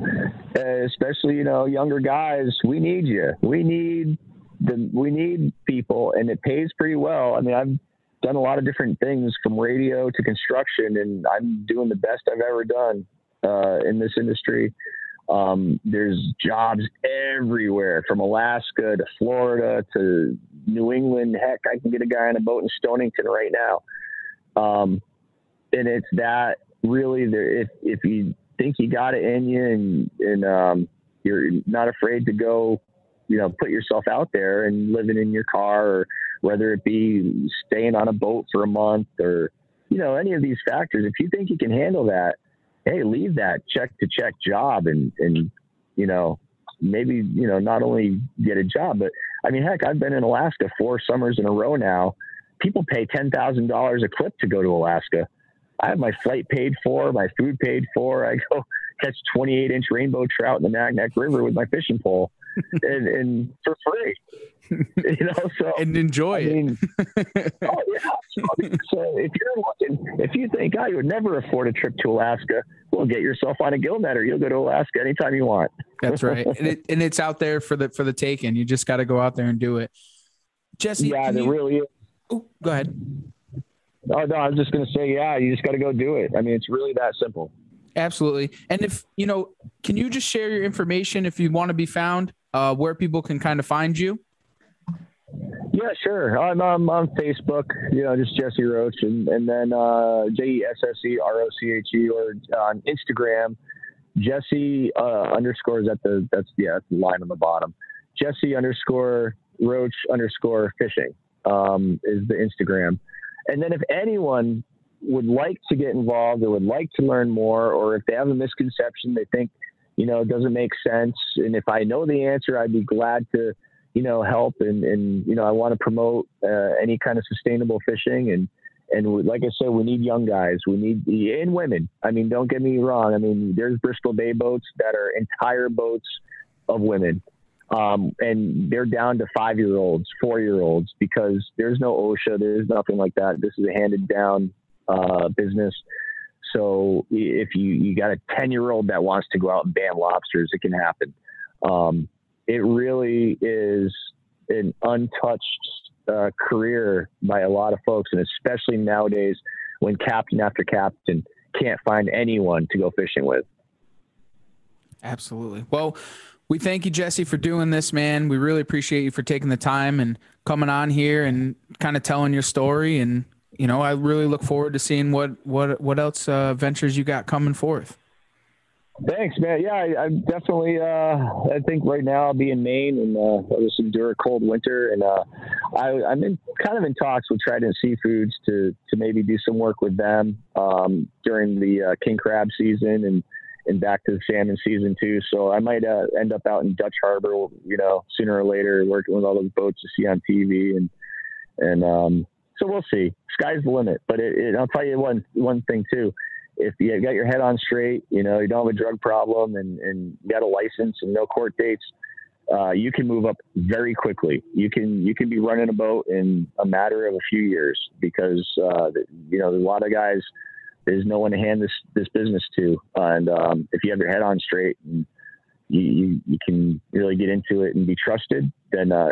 [SPEAKER 7] uh, especially you know, younger guys. We need you. We need the we need people, and it pays pretty well. I mean, I've done a lot of different things from radio to construction, and I'm doing the best I've ever done uh, in this industry. Um, there's jobs everywhere from Alaska to Florida to New England. Heck, I can get a guy on a boat in Stonington right now. Um, and it's that really there if if you think you got it in you and and um, you're not afraid to go, you know, put yourself out there and living in your car or whether it be staying on a boat for a month or you know any of these factors. If you think you can handle that, hey, leave that check to check job and and you know maybe you know not only get a job but I mean heck I've been in Alaska four summers in a row now. People pay ten thousand dollars a clip to go to Alaska I have my flight paid for, my food paid for. I go [LAUGHS] catch 28 inch rainbow trout in the Naknek River with my fishing pole, [LAUGHS] and, and for free. [LAUGHS] You know, so
[SPEAKER 3] and enjoy I mean,
[SPEAKER 7] it. oh yeah. So, if you're looking, if you think, oh, would never afford a trip to Alaska, well, get yourself on a gill netter. You'll go to Alaska anytime you want.
[SPEAKER 3] That's right, and, it, and, it's out there for the for the taking. You just got to go out there and do it. Jesse,
[SPEAKER 7] yeah, there
[SPEAKER 3] you,
[SPEAKER 7] really is.
[SPEAKER 3] Oh, go ahead.
[SPEAKER 7] Oh no, I was just gonna say, yeah, you just got to go do it. I mean, it's really that simple.
[SPEAKER 3] Absolutely. And if you know, can you just share your information if you want to be found, uh, where people can kind of find you?
[SPEAKER 7] Yeah, sure. I'm, I'm on Facebook, you know, just Jesse Roche, and, and then uh, J E S S E R O C H E, or on Instagram, Jesse uh, underscores at the that's yeah that's the line on the bottom. Jesse underscore Roche underscore fishing um, is the Instagram, and then if anyone would like to get involved or would like to learn more, or if they have a misconception they think you know it doesn't make sense, and if I know the answer, I'd be glad to you know, help and, and you know, I want to promote uh, any kind of sustainable fishing and and like I said, we need young guys. We need and women. I mean, don't get me wrong. I mean, there's Bristol Bay boats that are entire boats of women, um, and they're down to five year olds, four year olds because there's no OSHA, there's nothing like that. This is a handed down uh, business. So if you you got a ten year old that wants to go out and ban lobsters, it can happen. Um, it really is an untouched uh, career by a lot of folks, and especially nowadays when captain after captain can't find anyone to go fishing with.
[SPEAKER 3] Absolutely. Well, we thank you, Jesse, for doing this, man. We really appreciate you for taking the time and coming on here and kind of telling your story. And you know, I really look forward to seeing what what what else uh, ventures you got coming forth.
[SPEAKER 7] Thanks, man. Yeah, I, am definitely. Uh, I think right now I'll be in Maine and uh, I'll just endure a cold winter. And uh, I, am in kind of in talks with Trident Seafoods to to maybe do some work with them um, during the uh, king crab season and and back to the salmon season too. So I might uh, end up out in Dutch Harbor, you know, sooner or later, working with all those boats you see on TV and and um, so we'll see. Sky's the limit. But it, it, I'll tell you one one thing too if you got your head on straight, you know, you don't have a drug problem and, and you got a license and no court dates, uh, you can move up very quickly. You can you can be running a boat in a matter of a few years because uh, you know a lot of guys there's no one to hand this this business to, and um, if you have your head on straight and you, you, you can really get into it and be trusted, then uh,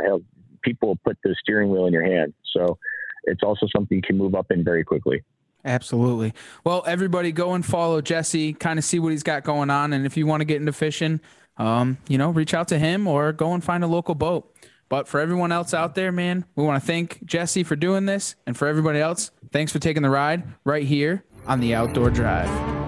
[SPEAKER 7] people put the steering wheel in your hand. So it's also something you can move up in very quickly.
[SPEAKER 3] Absolutely. Well, everybody go and follow Jesse, kind of see what he's got going on. And if you want to get into fishing, um, you know, reach out to him or go and find a local boat. But for everyone else out there, man, we want to thank Jesse for doing this. And for everybody else, thanks for taking the ride right here on the Outdoor Drive.